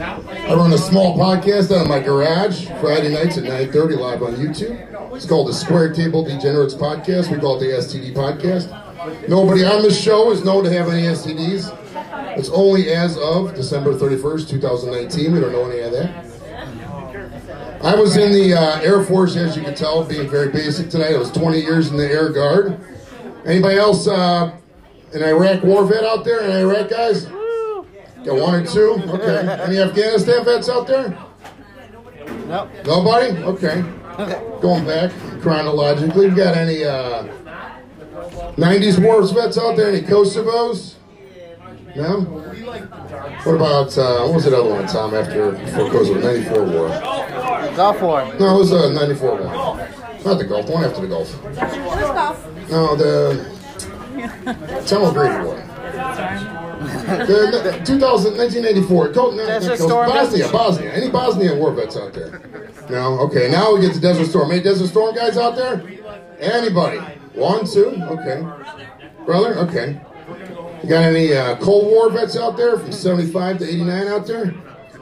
I run a small podcast out of my garage Friday nights at 9:30 live on YouTube. It's called the Square Table Degenerates Podcast. We call it the STD Podcast. Nobody on this show is known to have any STDs. It's only as of December 31st, 2019. We don't know any of that. I was in the uh, Air Force, as you can tell, being very basic tonight. I was 20 years in the Air Guard. Anybody else uh, an Iraq war vet out there? An Iraq guys? Got one or two? Okay. Any Afghanistan vets out there? Nope. Nobody? Okay. Going back chronologically, we've got any uh, 90s wars vets out there? Any Kosovos? No? What about, uh, what was that other one, Tom, after, before Kosovo? 94 war. Go for it. No, it was a 94 one. Not the Gulf, the one after the Gulf. No, the Tamil Grady War. The, 2000, 1984. Go, no, Desert Storm. Bosnia, Bosnia. Any Bosnian war vets out there? No? Okay, now we get to Desert Storm. Any Desert Storm guys out there? Anybody? One, two? Okay. Brother? Okay. You got any uh, Cold War vets out there from 75 to 89 out there?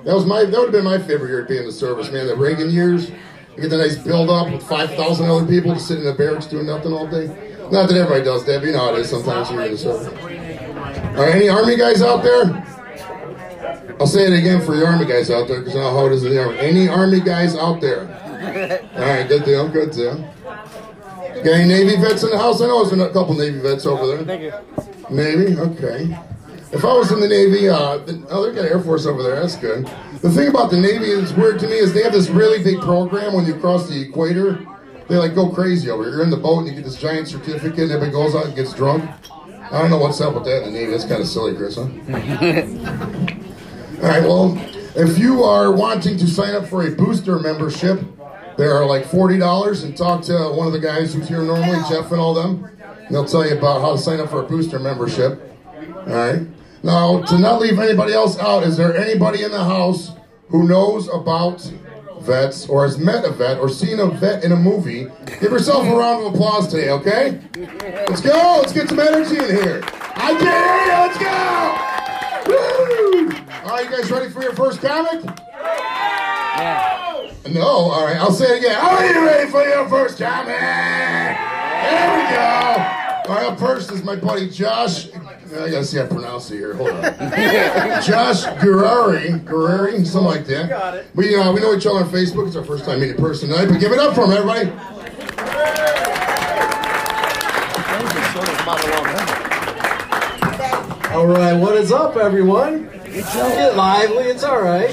That was my, that would have been my favorite year to be in the service, man. The Reagan years. You get the nice build up with 5,000 other people just sitting in the barracks doing nothing all day. Not that everybody does that, but you know how it is sometimes when you're in the service. Right, any Army guys out there? I'll say it again for your Army guys out there because I know how it is in the Army. Any Army guys out there? All right, good deal, good deal. Got any Navy vets in the house? I know there's a couple Navy vets over there. Thank you. Navy, okay. If I was in the Navy, uh, the, oh, they got Air Force over there. That's good. The thing about the Navy is weird to me is they have this really big program when you cross the equator. They like go crazy over here. You're in the boat and you get this giant certificate, and everybody goes out and gets drunk. I don't know what's up with that in the Navy. That's kind of silly, Chris, huh? All right, well, if you are wanting to sign up for a booster membership, there are like $40 and talk to one of the guys who's here normally, Jeff and all them. And they'll tell you about how to sign up for a booster membership. All right. Now, to not leave anybody else out, is there anybody in the house who knows about vets or has met a vet or seen a vet in a movie? Give yourself a round of applause today, okay? Let's go. Let's get some energy in here. I can hear you. Let's go. Woo! All right, you guys ready for your first comic? Yeah. No, all right, I'll say it again. Are you ready for your first comic? There we go. All right, up first is my buddy Josh. I gotta see how I pronounce it here. Hold on. Josh Guerrari, Guerrari, something like that. Got it. We, uh, we know each other on Facebook. It's our first time meeting in person tonight, but give it up for him, everybody. All right, what is up, everyone? Get lively, it's all right.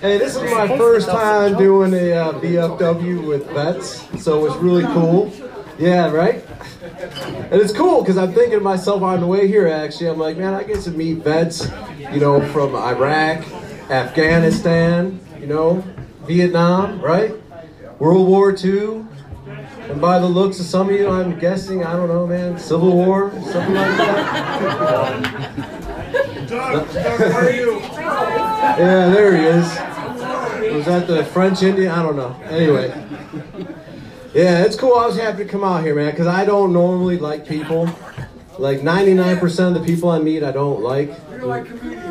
Hey, this is my first time doing a uh, VFW with vets, so it's really cool. Yeah, right? And it's cool because I'm thinking to myself on the way here, actually, I'm like, man, I get to meet vets, you know, from Iraq, Afghanistan, you know, Vietnam, right? World War II. And by the looks of some of you, I'm guessing, I don't know, man, Civil War, something like that. Doug, Doug, where are you? Yeah, there he is. Was that the French Indian? I don't know. Anyway. Yeah, it's cool. I was happy to come out here, man, because I don't normally like people. Like 99% of the people I meet, I don't like.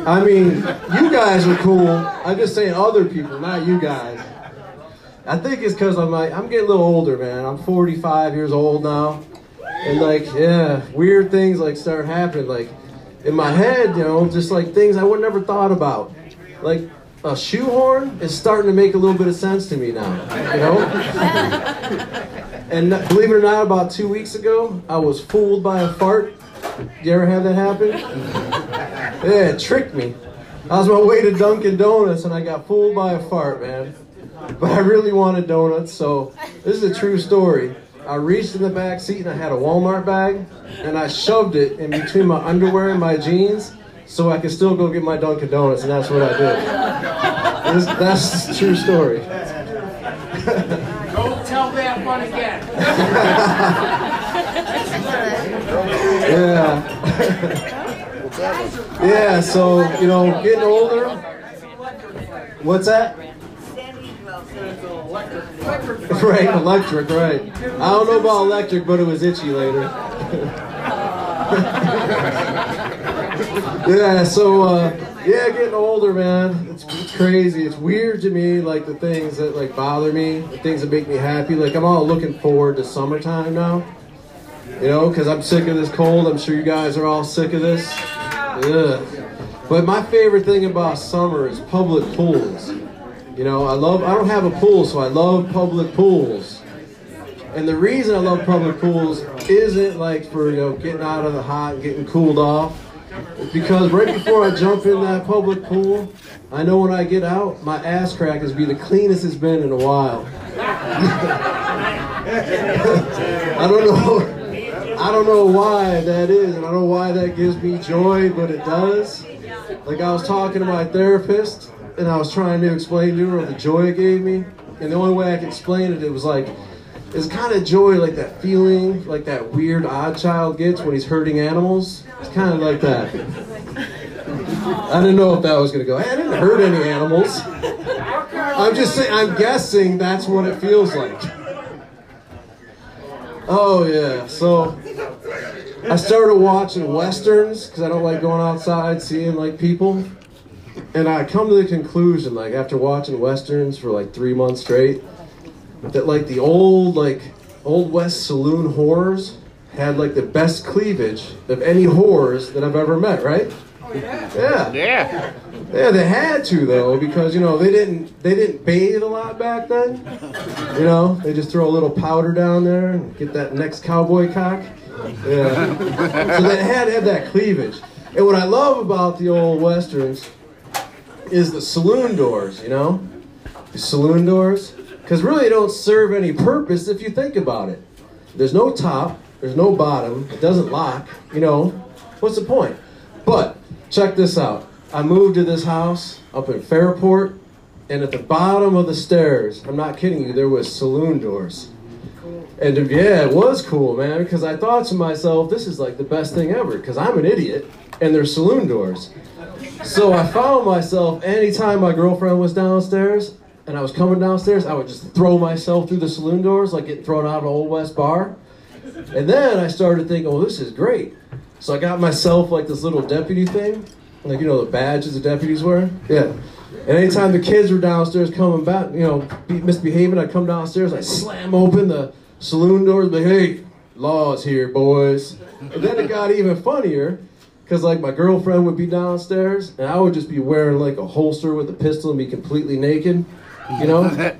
I mean, you guys are cool. I'm just saying other people, not you guys. I think it's because I'm like, I'm getting a little older, man. I'm 45 years old now. And like, yeah, weird things like start happening. Like in my head, you know, just like things I would never thought about. Like a shoehorn is starting to make a little bit of sense to me now. You know? and believe it or not, about two weeks ago, I was fooled by a fart. You ever have that happen? Yeah, it tricked me. I was on my way to Dunkin' Donuts and I got fooled by a fart, man. But I really wanted donuts, so this is a true story. I reached in the back seat and I had a Walmart bag and I shoved it in between my underwear and my jeans so I could still go get my Dunkin' Donuts, and that's what I did. This, that's the true story. Don't tell that one again. Yeah. yeah, so, you know, getting older. What's that? Right, electric, right. I don't know about electric, but it was itchy later. yeah, so uh, Yeah, getting older, man. It's, it's crazy. It's weird to me, like the things that like bother me, the things that make me happy. Like I'm all looking forward to summertime now. You know, because I'm sick of this cold. I'm sure you guys are all sick of this. Ugh. But my favorite thing about summer is public pools. You know, I love. I don't have a pool, so I love public pools. And the reason I love public pools isn't like for you know getting out of the hot and getting cooled off. Because right before I jump in that public pool, I know when I get out, my ass crack is be the cleanest it's been in a while. I don't know. I don't know why that is, and I don't know why that gives me joy, but it does. Like I was talking to my therapist, and I was trying to explain to her the joy it gave me, and the only way I could explain it, it was like, it's kind of joy, like that feeling, like that weird odd child gets when he's hurting animals. It's kind of like that. I didn't know if that was gonna go. Hey, I didn't hurt any animals. I'm just saying. I'm guessing that's what it feels like. Oh yeah. So I started watching westerns because I don't like going outside seeing like people. And I come to the conclusion, like after watching westerns for like three months straight, that like the old like old west saloon whores had like the best cleavage of any whores that I've ever met. Right? Oh yeah. Yeah. Yeah, Yeah, they had to though because you know they didn't they didn't bathe a lot back then. You know, they just throw a little powder down there and get that next cowboy cock. Yeah. So they had to have that cleavage. And what I love about the old westerns is the saloon doors. You know, the saloon doors because really they don't serve any purpose if you think about it. There's no top. There's no bottom. It doesn't lock. You know, what's the point? But check this out. I moved to this house up in Fairport, and at the bottom of the stairs, I'm not kidding you, there was saloon doors. And yeah, it was cool, man, because I thought to myself, this is like the best thing ever, because I'm an idiot, and there's saloon doors. So I found myself, anytime my girlfriend was downstairs, and I was coming downstairs, I would just throw myself through the saloon doors, like getting thrown out of an Old West bar. And then I started thinking, oh, this is great. So I got myself like this little deputy thing, like you know the badges the deputies wear. Yeah. And anytime the kids were downstairs coming back, you know, misbehaving, I'd come downstairs, I slam open the saloon doors, like, hey, law's here, boys. And then it got even funnier, because like my girlfriend would be downstairs, and I would just be wearing like a holster with a pistol and be completely naked, you know.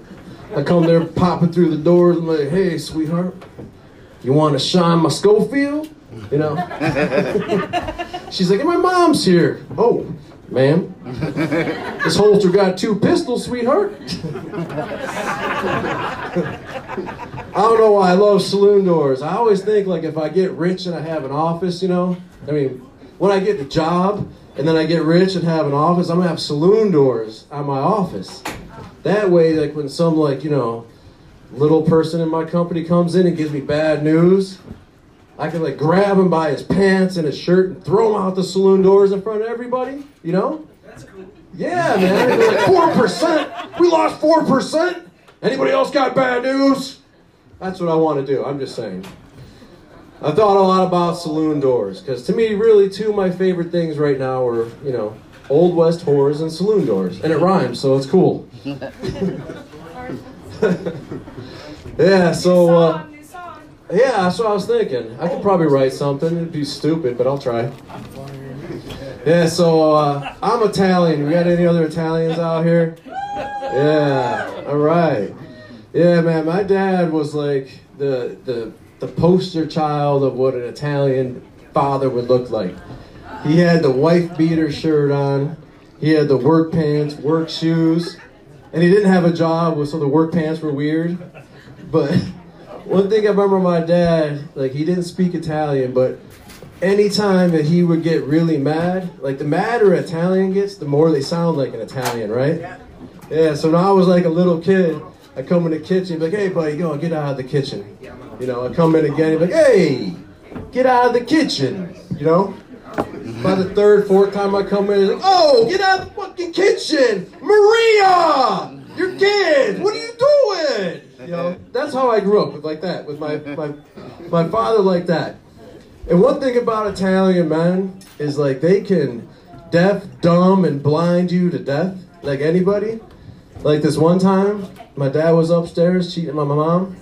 I come there popping through the doors, I'm like, hey, sweetheart, you want to shine my Schofield? You know? She's like, and my mom's here. Oh, ma'am. This holster got two pistols, sweetheart. I don't know why I love saloon doors. I always think like if I get rich and I have an office, you know, I mean, when I get the job and then I get rich and have an office, I'm gonna have saloon doors on my office. That way, like when some like you know little person in my company comes in and gives me bad news, I can like grab him by his pants and his shirt and throw him out the saloon doors in front of everybody. You know? That's cool. Yeah, man. Like four percent. We lost four percent. Anybody else got bad news? That's what I want to do. I'm just saying. I thought a lot about saloon doors because to me, really, two of my favorite things right now are you know old west whores and saloon doors, and it rhymes, so it's cool. yeah. So. Uh, yeah, that's what I was thinking. I could probably write something. It'd be stupid, but I'll try. Yeah, so uh, I'm Italian. We got any other Italians out here? Yeah, all right. Yeah, man, my dad was like the the the poster child of what an Italian father would look like. He had the wife beater shirt on. He had the work pants, work shoes, and he didn't have a job, so the work pants were weird. But one thing I remember my dad, like he didn't speak Italian, but anytime that he would get really mad, like the madder Italian gets, the more they sound like an Italian, right? Yeah, so when I was like a little kid, I come in the kitchen, like, hey buddy, go get out of the kitchen. You know, I come in again, he'd like, hey, get out of the kitchen. You know? By the third, fourth time I come in, he's like, oh, get out of the fucking kitchen! Maria! Your kids! What are you doing? You know, that's how I grew up, with like that, with my, my, my father like that. And one thing about Italian men is like they can deaf, dumb, and blind you to death? Like anybody? Like this one time, my dad was upstairs cheating on my mom,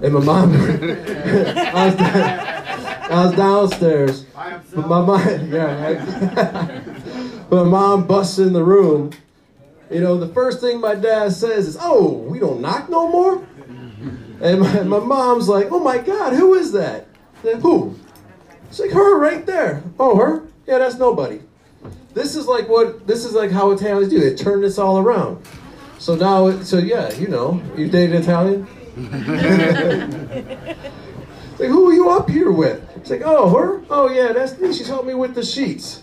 and my mom, I was, I was downstairs, but my mom, yeah, right? but my mom busts in the room. You know, the first thing my dad says is, "Oh, we don't knock no more." And my, my mom's like, "Oh my God, who is that?" Who? It's like her right there. Oh, her? Yeah, that's nobody. This is like what this is like how Italians do. They turn this all around. So now, so yeah, you know, you dated Italian. It's like, who are you up here with? It's like, oh, her? Oh yeah, that's me. She's helping me with the sheets.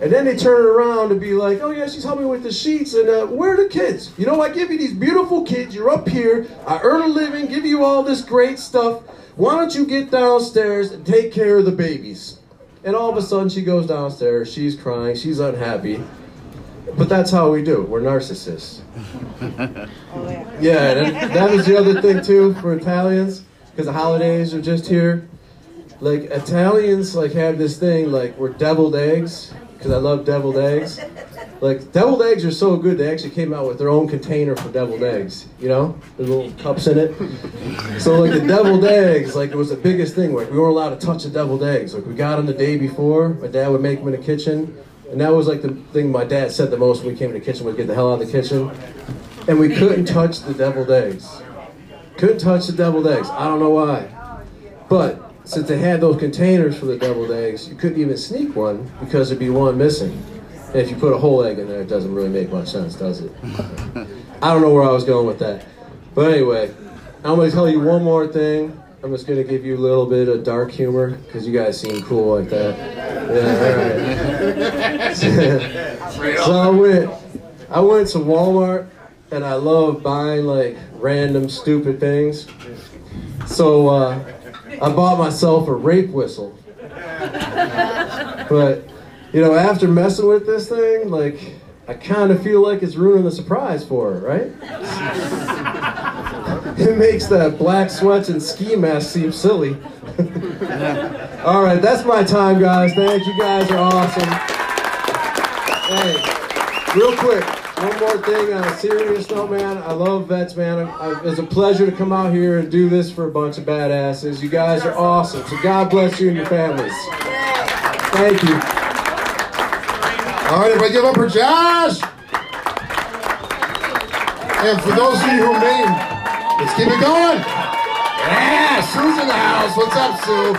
And then they turn around to be like, oh yeah, she's helping me with the sheets. And uh, where are the kids? You know, I give you these beautiful kids. You're up here. I earn a living, give you all this great stuff. Why don't you get downstairs and take care of the babies? And all of a sudden, she goes downstairs. She's crying. She's unhappy. But that's how we do. We're narcissists. Oh, yeah, that, that was the other thing too for Italians, because the holidays are just here. Like Italians, like have this thing like we're deviled eggs, because I love deviled eggs. Like deviled eggs are so good, they actually came out with their own container for deviled eggs. You know, there's little cups in it. So like the deviled eggs, like it was the biggest thing. Like we weren't allowed to touch the deviled eggs. Like we got them the day before. My dad would make them in the kitchen, and that was like the thing my dad said the most when we came to the kitchen was get the hell out of the kitchen. And we couldn't touch the deviled eggs. Couldn't touch the deviled eggs. I don't know why. But since they had those containers for the deviled eggs, you couldn't even sneak one because there'd be one missing. And if you put a whole egg in there, it doesn't really make much sense, does it? I don't know where I was going with that. But anyway, I'm going to tell you one more thing. I'm just to give you a little bit of dark humor because you guys seem cool like that. Yeah, all right. so I went, I went to Walmart and I love buying like random stupid things. So uh, I bought myself a rape whistle. But you know, after messing with this thing, like I kind of feel like it's ruining the surprise for her, right? It makes that black sweats and ski mask seem silly. All right, that's my time, guys. Thank you. Guys are awesome. Hey, real quick, one more thing on a serious note, man. I love vets, man. I, it's a pleasure to come out here and do this for a bunch of badasses. You guys are awesome. So God bless you and your families. Thank you. All right, everybody give up for Josh. And for those of you who may, let's keep it going. Yeah, Sue's in the house. What's up, Sue?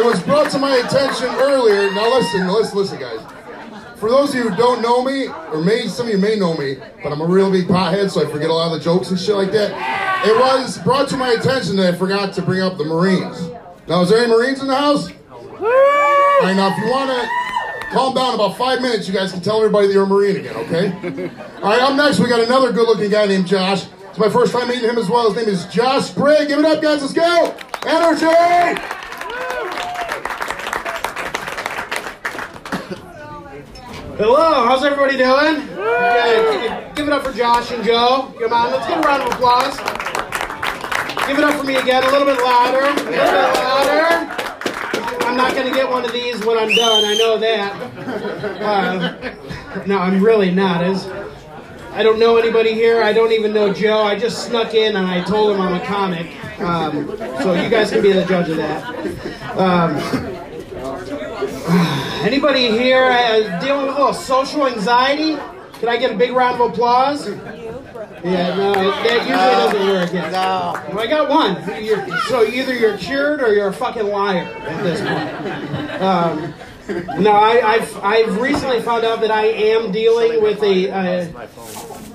It was brought to my attention earlier. Now listen, listen, listen, guys. For those of you who don't know me, or may some of you may know me, but I'm a real big pothead, so I forget a lot of the jokes and shit like that. It was brought to my attention that I forgot to bring up the Marines. Now, is there any Marines in the house? All right, now if you want to calm down about five minutes, you guys can tell everybody that you're a Marine again, okay? All right, up next we got another good-looking guy named Josh. It's my first time meeting him as well. His name is Josh Sprague. Give it up, guys. Let's go. Energy. Hello, how's everybody doing? Good. Give it up for Josh and Joe. Come on, let's get a round of applause. Give it up for me again, a little bit louder. A little bit louder. I'm not going to get one of these when I'm done, I know that. Uh, no, I'm really not. As I don't know anybody here. I don't even know Joe. I just snuck in and I told him I'm a comic. Um, so you guys can be the judge of that. Um, Anybody here uh, dealing with a little social anxiety? Can I get a big round of applause? Yeah, no, that usually doesn't work. Yes. No. Well, I got one. You're, so either you're cured or you're a fucking liar at this point. Um, no, I, I've I've recently found out that I am dealing with a. a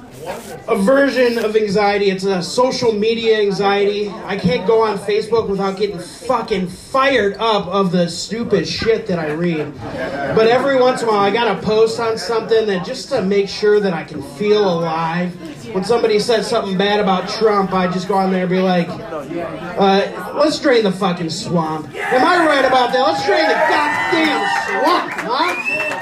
a version of anxiety. It's a social media anxiety. I can't go on Facebook without getting fucking fired up of the stupid shit that I read. But every once in a while, I gotta post on something that just to make sure that I can feel alive. When somebody says something bad about Trump, I just go on there and be like, uh, let's drain the fucking swamp. Am I right about that? Let's drain the goddamn swamp, huh?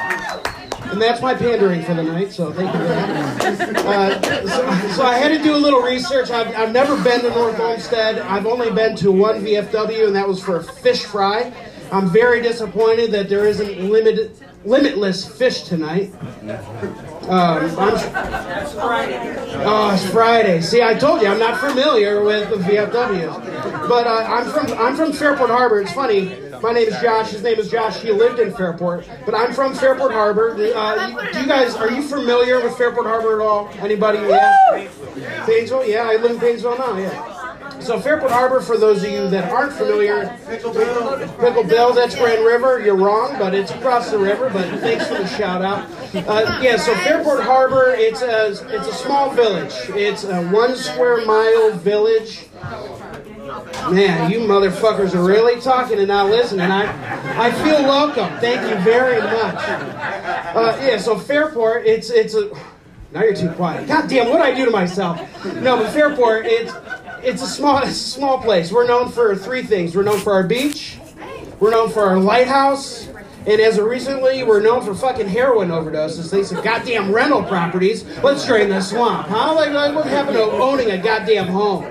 And that's my pandering for the night, so thank you for that. Uh, so, so I had to do a little research. I've, I've never been to North Olmsted. I've only been to one VFW, and that was for a fish fry. I'm very disappointed that there isn't limited, limitless fish tonight. Um, I'm, oh, it's Friday. See, I told you I'm not familiar with the VFWs, but uh, I'm from I'm from Fairport Harbor. It's funny. My name is Josh. His name is Josh. He lived in Fairport, but I'm from Fairport Harbor. Uh, do you guys are you familiar with Fairport Harbor at all? Anybody? Yeah. Painesville. Yeah, I live in Painesville now. Yeah. So Fairport Harbor, for those of you that aren't familiar, Pickle Bill, that's Grand River. You're wrong, but it's across the river. But thanks for the shout out. Uh, yeah, so Fairport Harbor, it's a it's a small village. It's a one square mile village. Man, you motherfuckers are really talking and not listening. I, I feel welcome. Thank you very much. Uh, yeah, so Fairport, it's it's a. Now you're too quiet. God damn, what I do to myself? No, but Fairport, it's it's a small it's a small place. We're known for three things. We're known for our beach. We're known for our lighthouse. And as of recently, we're known for fucking heroin overdoses. They said goddamn rental properties. Let's drain the swamp, huh? Like, like what happened to owning a goddamn home?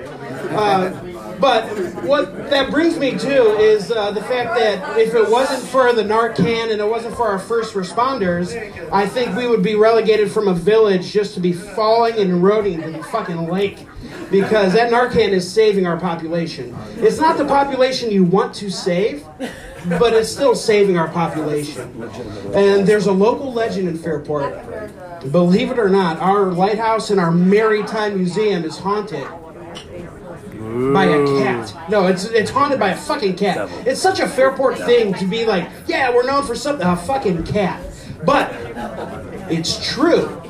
Uh, but what that brings me to is uh, the fact that if it wasn't for the Narcan and it wasn't for our first responders, I think we would be relegated from a village just to be falling and eroding into the fucking lake. Because that Narcan is saving our population. It's not the population you want to save, but it's still saving our population. And there's a local legend in Fairport. Believe it or not, our lighthouse and our maritime museum is haunted by a cat. No, it's it's haunted by a fucking cat. It's such a Fairport thing to be like, yeah, we're known for something, a fucking cat. But it's true.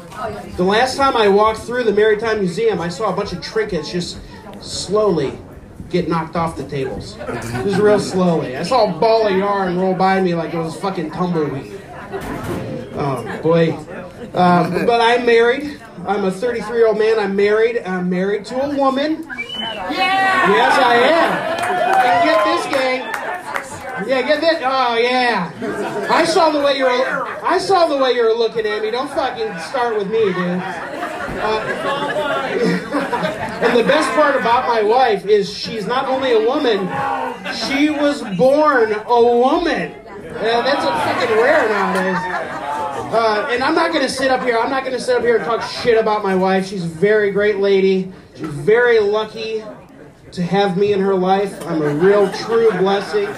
The last time I walked through the Maritime Museum, I saw a bunch of trinkets just slowly get knocked off the tables. Just real slowly. I saw a ball of yarn roll by me like it was fucking tumbleweed. Oh boy. Um, but I'm married. I'm a 33 year old man. I'm married. I'm married to a woman. Yeah. Yes, I am. And get this, gang. Yeah, get this. Oh, yeah. I saw the way you're. I saw the way you're looking at me. Don't fucking start with me, dude. Uh, and the best part about my wife is she's not only a woman, she was born a woman. Uh, that's a fucking rare nowadays. Uh, and I'm not going to sit up here. I'm not going to sit up here and talk shit about my wife. She's a very great lady. She's very lucky to have me in her life. I'm a real true blessing.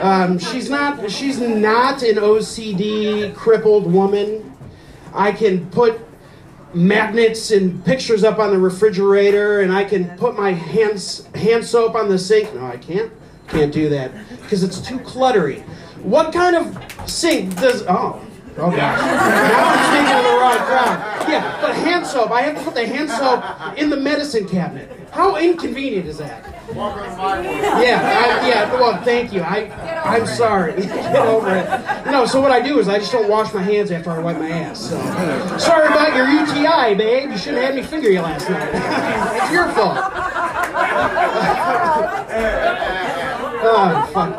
Um, she's not. She's not an OCD crippled woman. I can put magnets and pictures up on the refrigerator, and I can put my hands hand soap on the sink. No, I can't. Can't do that because it's too cluttery. What kind of sink does? Oh. Oh gosh. Now I'm thinking of the wrong crowd. Yeah, but hand soap. I have to put the hand soap in the medicine cabinet. How inconvenient is that? Yeah, I, yeah. Well, thank you. I, I'm sorry. Get over it. No, so what I do is I just don't wash my hands after I wipe my ass. So, sorry about your UTI, babe. You shouldn't have had me finger you last night. it's your fault. oh, fuck.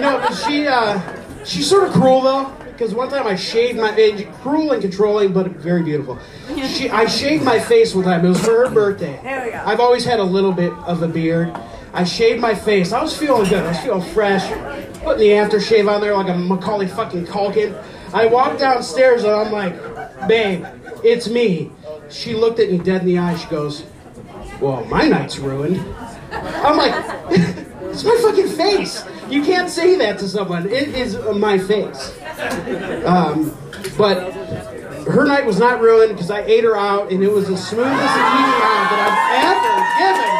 no, but she, uh, she's sort of cruel though. Because one time I shaved my eh, cruel and controlling, but very beautiful. She, I shaved my face one time. It was for her birthday. There we go. I've always had a little bit of a beard. I shaved my face. I was feeling good. I was feeling fresh. Putting the aftershave on there like a Macaulay fucking Culkin. I walked downstairs and I'm like, babe, it's me. She looked at me dead in the eye. She goes, well, my night's ruined. I'm like, it's my fucking face. You can't say that to someone. It is my face. Um, but her night was not ruined because I ate her out, and it was the smoothest eating out that I've ever given.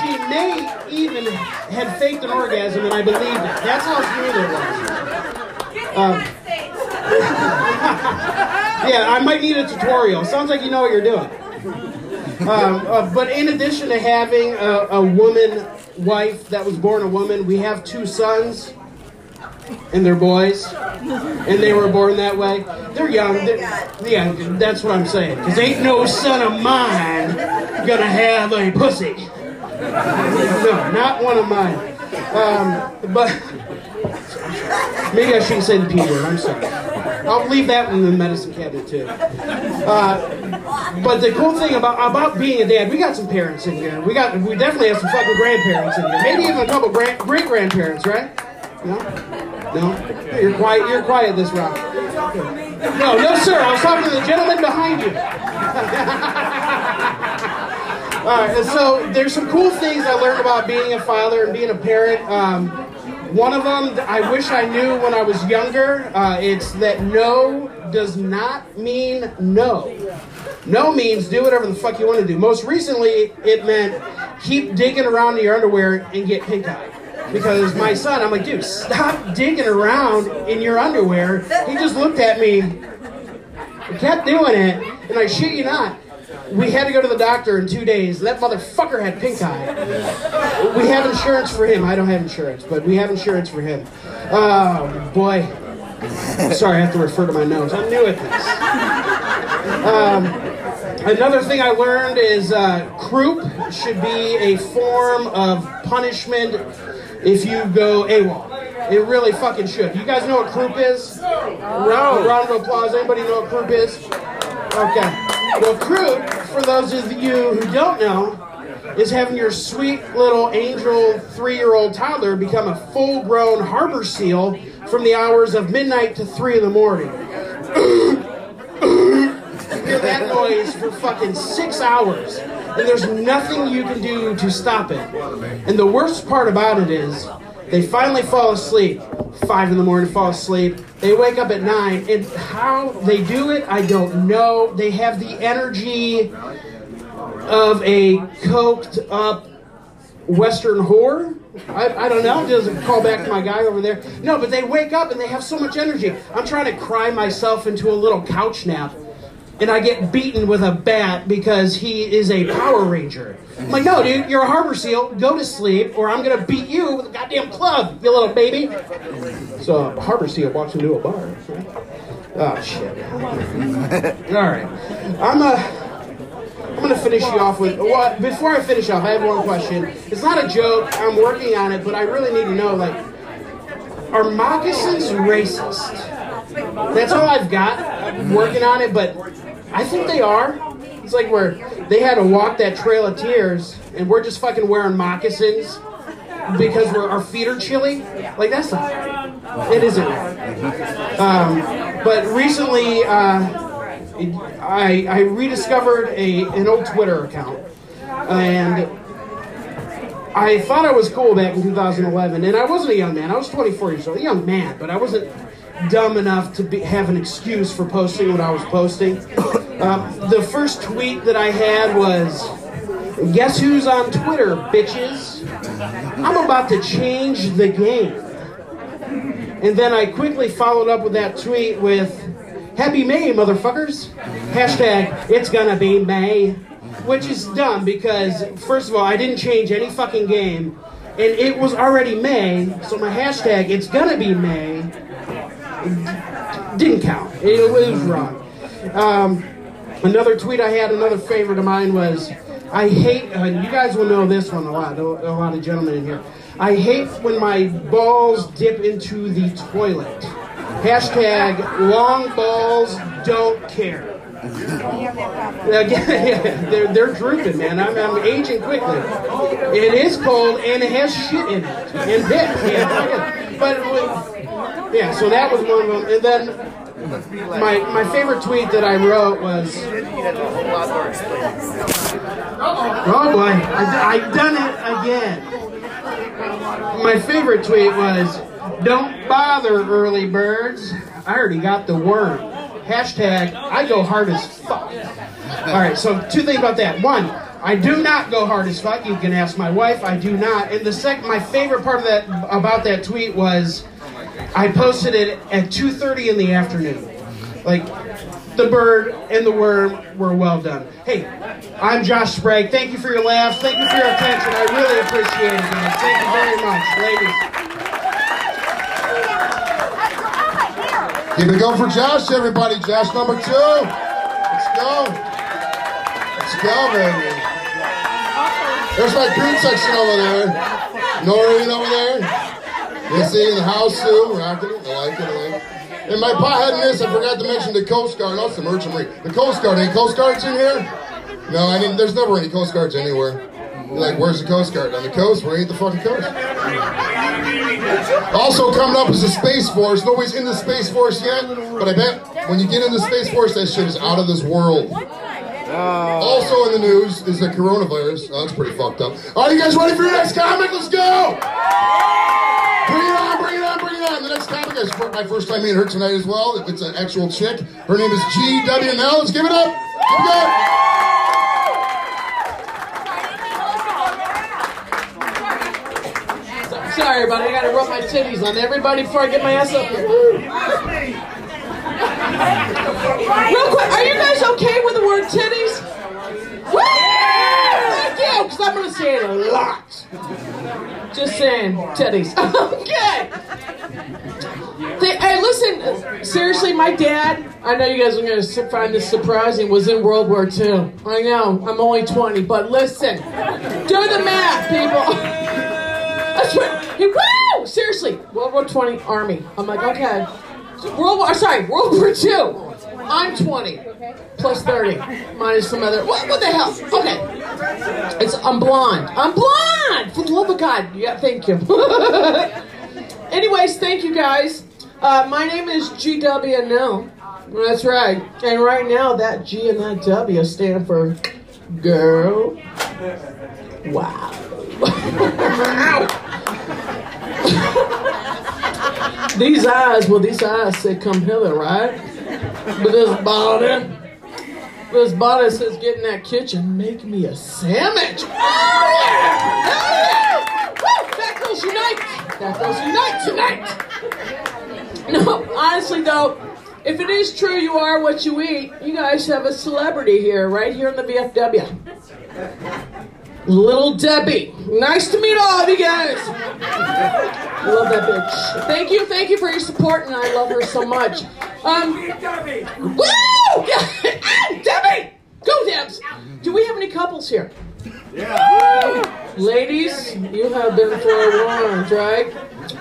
She may even had faked an orgasm, and I believed it. That's how smooth it was. Um, yeah, I might need a tutorial. Sounds like you know what you're doing. Um, uh, but in addition to having a, a woman wife that was born a woman, we have two sons, and they're boys, and they were born that way. They're young. They're, yeah, that's what I'm saying. Because ain't no son of mine gonna have a pussy. No, not one of mine. Um, but Maybe I shouldn't say the P word. I'm sorry. I'll leave that in the medicine cabinet too. Uh, but the cool thing about about being a dad, we got some parents in here. We got we definitely have some fucking grandparents in here. Maybe even a couple grand, great grandparents, right? No, no. You're quiet. You're quiet this round. No, no, sir. I was talking to the gentleman behind you. All right, and so there's some cool things I learned about being a father and being a parent. Um, one of them I wish I knew when I was younger. Uh, it's that no does not mean no. No means do whatever the fuck you want to do. Most recently, it meant keep digging around in your underwear and get pink eye. Because my son, I'm like, dude, stop digging around in your underwear. He just looked at me, kept doing it, and I shit you not. We had to go to the doctor in two days. That motherfucker had pink eye. We have insurance for him. I don't have insurance, but we have insurance for him. Oh, boy. Sorry, I have to refer to my nose. I'm new at this. Um, another thing I learned is uh, croup should be a form of punishment if you go AWOL. It really fucking should. You guys know what croup is? Round, round of applause. Anybody know what croup is? Okay. Well, croup, for those of you who don't know, is having your sweet little angel three-year-old toddler become a full-grown harbor seal from the hours of midnight to three in the morning. hear that noise for fucking six hours, and there's nothing you can do to stop it. And the worst part about it is, they finally fall asleep. Five in the morning, fall asleep. They wake up at nine, and how they do it, I don't know. They have the energy of a coked up Western whore. I, I don't know. Does it call back to my guy over there? No, but they wake up and they have so much energy. I'm trying to cry myself into a little couch nap, and I get beaten with a bat because he is a Power Ranger. I'm like, no, dude, you're a harbor seal. Go to sleep, or I'm gonna beat you with a goddamn club, you little baby. So a harbor seal walks into a bar. Oh shit. All right, I'm a. I'm gonna finish you off with what? Before I finish off, I have one question. It's not a joke. I'm working on it, but I really need to know. Like, are moccasins racist? That's all I've got. Working on it, but I think they are. It's like where they had to walk that trail of tears, and we're just fucking wearing moccasins because our feet are chilly. Like that's not. It isn't. Um, but recently. Uh, I, I rediscovered a, an old Twitter account, and I thought I was cool back in 2011, and I wasn't a young man. I was 24 years old, a young man, but I wasn't dumb enough to be, have an excuse for posting what I was posting. Um, the first tweet that I had was, "Guess who's on Twitter, bitches? I'm about to change the game." And then I quickly followed up with that tweet with, Happy May, motherfuckers. Hashtag, it's gonna be May. Which is dumb because, first of all, I didn't change any fucking game. And it was already May, so my hashtag, it's gonna be May, didn't count. It, was wrong. Um, another tweet I had, another favorite of mine was, I hate, uh, you guys will know this one a lot, a lot of gentlemen in here. I hate when my balls dip into the toilet. Hashtag long balls don't care. They're, they're drooping, man. I'm, I'm aging quickly. It is cold and it has shit in it and. Yeah, but yeah, so that was one of them. And then my my favorite tweet that I wrote was, oh boy, I, I done it again. My favorite tweet was. Don't bother, early birds. I already got the worm. Hashtag, I go hard as fuck. All right, so two things about that. One, I do not go hard as fuck. You can ask my wife. I do not. And the second, my favorite part of that about that tweet was, I posted it at 2:30 in the afternoon. Like, the bird and the worm were well done. Hey, I'm Josh Sprague. Thank you for your laughs. Thank you for your attention. I really appreciate it, guys. Thank you very much, ladies. Keep it going for Josh, everybody. Josh number two. Let's go. Let's go, baby. There's my green section over there. Noreen over there. You see in the house too, rocking it. I like it. I like it. And my potheadness, I forgot to mention the Coast Guard, also the Merchant Marine. The Coast Guard, any Coast Guards in here? No, I mean, there's never any Coast Guards anywhere. You're like, where's the Coast Guard? On the coast? Where ain't the fucking coast? Also coming up is the Space Force. Nobody's in the Space Force yet, but I bet when you get in the Space Force, that shit is out of this world. Also in the news is the coronavirus. Oh, that's pretty fucked up. Are you guys ready for your next comic? Let's go! Next comic is my first time meeting her tonight as well. It's an actual chick. Her name is GW Now. Let's give it up. It up. Sorry, but I gotta rub my titties on everybody before I get my ass up here. Real quick, are you guys okay with the word titties? Woo! Thank you, because I'm gonna say it a lot. Just saying, titties. okay. They, hey, listen, seriously, my dad, I know you guys are going to find this surprising, was in World War II. I know, I'm only 20, but listen, do the math, people. That's what, he, woo! Seriously, World War 20 Army. I'm like, okay. World War, sorry, World War II. I'm 20, plus 30, minus some other, what, what the hell? Okay. It's, I'm blonde. I'm blonde! For the love of God. Yeah, thank you. Anyways, thank you guys. Uh, my name is GW No. That's right. And right now, that G and that W stand for girl. Wow. these eyes, well, these eyes say come hither, right? But this body, this body says get in that kitchen, make me a sandwich. Yeah! Yeah! Woo! That girls unite! That girls unite tonight! No, honestly though, if it is true you are what you eat, you guys have a celebrity here, right here in the VFW. Little Debbie. Nice to meet all of you guys. Love that bitch. Thank you, thank you for your support, and I love her so much. Um, Debbie. woo! ah, Debbie! Go, Debs! Do we have any couples here? Ladies, you have been forewarned, right?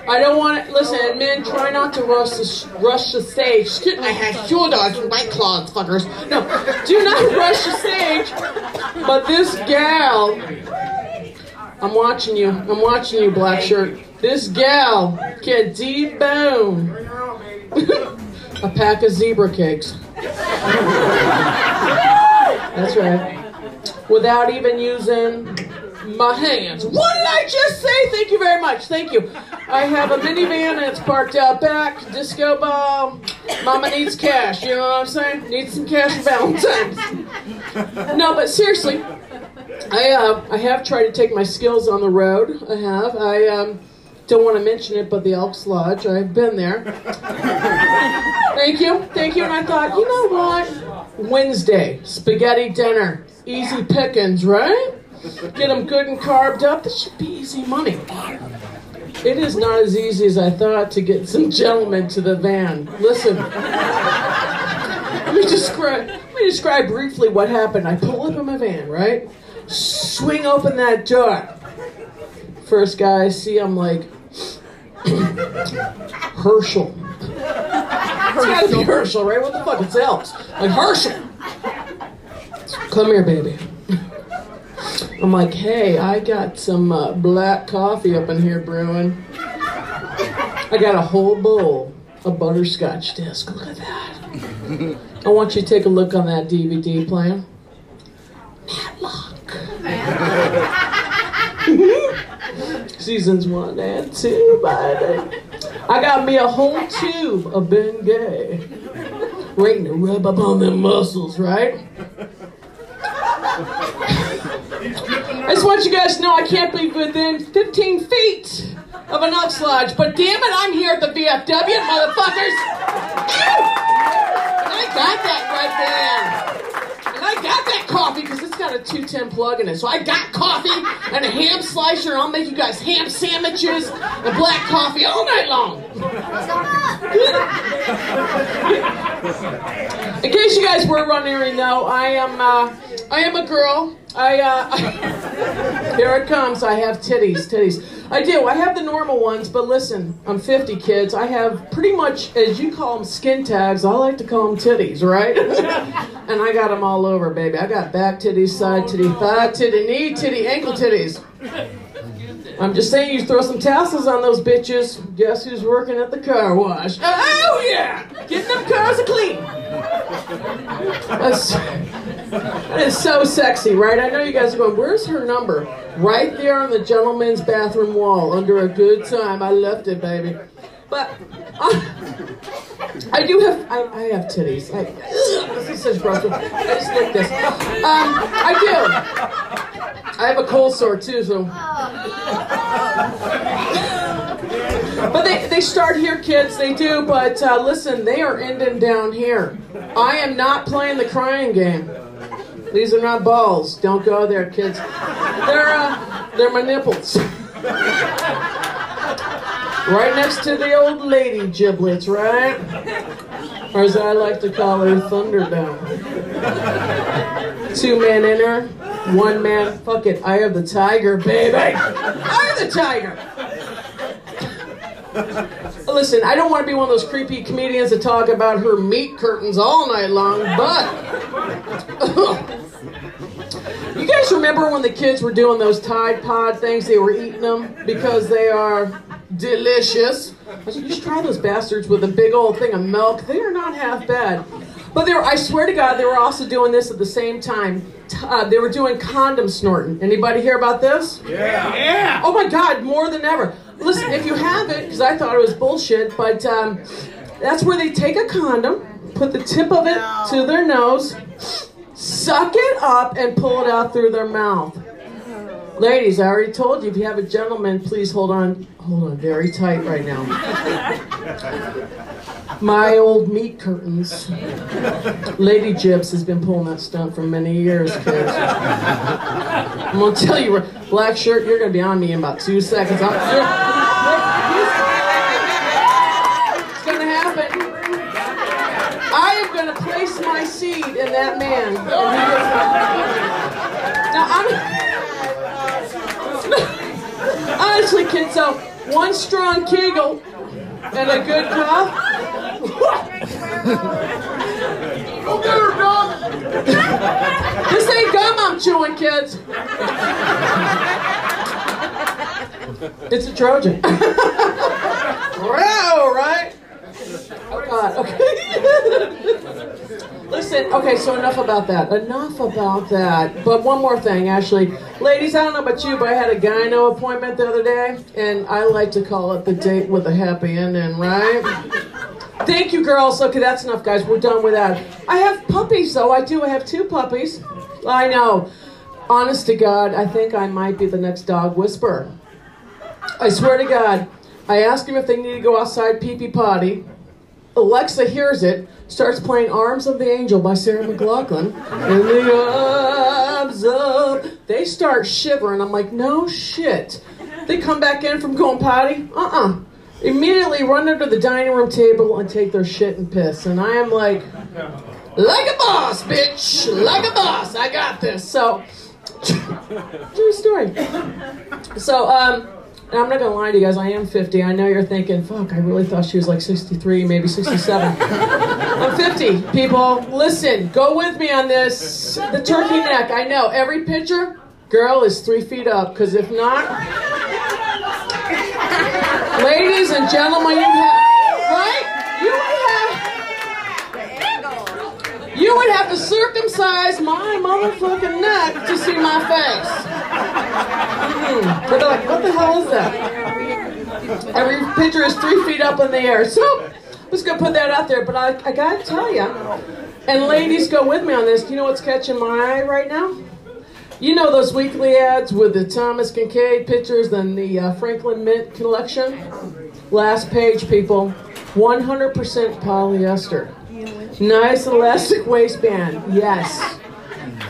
I don't want to listen. Men, try not to rush the rush the stage. I have shoulders and white claws, fuckers. No, do not rush the stage. But this gal, I'm watching you. I'm watching you, black shirt. This gal can debone a pack of zebra cakes. That's right. Without even using my hands. What did I just say? Thank you very much. Thank you. I have a minivan and it's parked out back. Disco ball. Mama needs cash. You know what I'm saying? Needs some cash for Valentine's. No, but seriously, I uh, I have tried to take my skills on the road. I have. I um, don't want to mention it, but the Elks Lodge. I've been there. Thank you, thank you. And I thought, you know what? Wednesday spaghetti dinner, easy pickings, right? Get them good and carved up. This should be easy money. It is not as easy as I thought to get some gentlemen to the van. Listen. Let me describe. Let me describe briefly what happened. I pull up in my van, right? Swing open that door. First guy I see, I'm like, Herschel. It's gotta be Herschel, right? What the fuck? It's Elks. Like Herschel. Come here, baby. I'm like, hey, I got some uh, black coffee up in here brewing. I got a whole bowl of butterscotch disc. Look at that. I want you to take a look on that DVD player. Matlock. Seasons one and two, baby. I got me a whole tube of Ben Gay. Waiting to rub up on them muscles, right? I just want you guys to know I can't be within 15 feet of an Elks Lodge, but damn it, I'm here at the VFW, motherfuckers! And I got that right there. And I got that coffee because it's got a 210 plug in it. So I got coffee and a ham slicer, I'll make you guys ham sandwiches and black coffee all night long. In case you guys were wondering, though, I am uh, I am a girl. I uh, here it comes. I have titties, titties. I do. I have the normal ones, but listen, I'm 50 kids. I have pretty much, as you call them, skin tags. I like to call them titties, right? and I got them all over, baby. I got back titties, side titty, thigh titty, knee titty, ankle titties. I'm just saying, you throw some tassels on those bitches. Guess who's working at the car wash? Oh, oh yeah, getting them cars clean. That's, that is so sexy, right? I know you guys are going. Where's her number? Right there on the gentleman's bathroom wall, under a good time. I left it, baby. But I, I do have I, I have titties. I, this is such gross. I just like this. Um, I do. I have a cold sore too, so. But they, they start here, kids. They do. But uh, listen, they are ending down here. I am not playing the crying game. These are not balls. Don't go there, kids. They're uh, they're my nipples. Right next to the old lady giblets, right? Or as I like to call her, Thunderdome. Two men in her, one man. Fuck it, I have the tiger, baby. I am the tiger. Listen, I don't want to be one of those creepy comedians that talk about her meat curtains all night long, but. You guys remember when the kids were doing those Tide Pod things? They were eating them because they are delicious. I said, you should try those bastards with a big old thing of milk. They are not half bad. But they were, I swear to God, they were also doing this at the same time. Uh, they were doing condom snorting. Anybody hear about this? Yeah. Yeah. Oh my God, more than ever. Listen, if you haven't, because I thought it was bullshit, but um, that's where they take a condom, put the tip of it to their nose, suck it up, and pull it out through their mouth. Ladies, I already told you, if you have a gentleman, please hold on, hold on very tight right now. My old meat curtains. Lady Jibs has been pulling that stunt for many years, kids. I'm gonna tell you, black shirt, you're gonna be on me in about two seconds. I'm, it's gonna happen. I am gonna place my seed in that man. and he is- Now I'm honestly, kids. So one strong kegel and a good cough. Go get her, dog! This ain't gum I'm chewing, kids. It's a Trojan. Wow, right? Oh God. Okay. Listen. Okay. So enough about that. Enough about that. But one more thing, Ashley. Ladies, I don't know about you, but I had a gyno appointment the other day, and I like to call it the date with a happy ending, right? Thank you, girls. Okay, that's enough, guys. We're done with that. I have puppies, though. I do. I have two puppies. I know. Honest to God, I think I might be the next dog whisperer. I swear to God, I ask him if they need to go outside pee pee potty. Alexa hears it, starts playing Arms of the Angel by Sarah McLachlan. In the arms of. They start shivering. I'm like, no shit. They come back in from going potty. Uh uh Immediately run under the dining room table and take their shit and piss. And I am like, like a boss, bitch. Like a boss. I got this. So, true story. So, um, and I'm not gonna lie to you guys, I am 50. I know you're thinking, fuck, I really thought she was like 63, maybe 67. I'm 50, people. Listen, go with me on this. The turkey neck, I know. Every picture, girl is three feet up, because if not, ladies and gentlemen, you have, right? You would have, you would have to circumcise my motherfucking neck to see my face. Mm. They're like, what the hell is that? Every picture is three feet up in the air. So, I'm just gonna put that out there. But I, I gotta tell you, and ladies, go with me on this. You know what's catching my eye right now? You know those weekly ads with the Thomas Kinkade pictures and the uh, Franklin Mint collection? Last page, people. 100% polyester. Nice elastic waistband. Yes.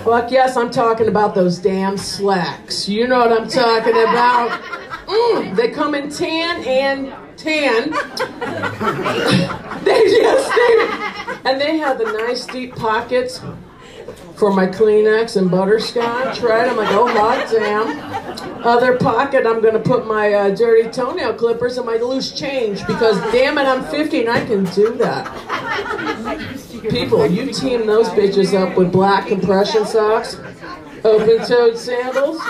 Fuck yes, I'm talking about those damn slacks. You know what I'm talking about. Mm, they come in tan and tan. they just they, and they have the nice deep pockets for my Kleenex and butterscotch, right? I'm like, oh hot damn. Other pocket, I'm gonna put my uh, dirty toenail clippers and my loose change because damn it, I'm 50 and I can do that. People, you team those bitches up with black compression socks, open-toed sandals,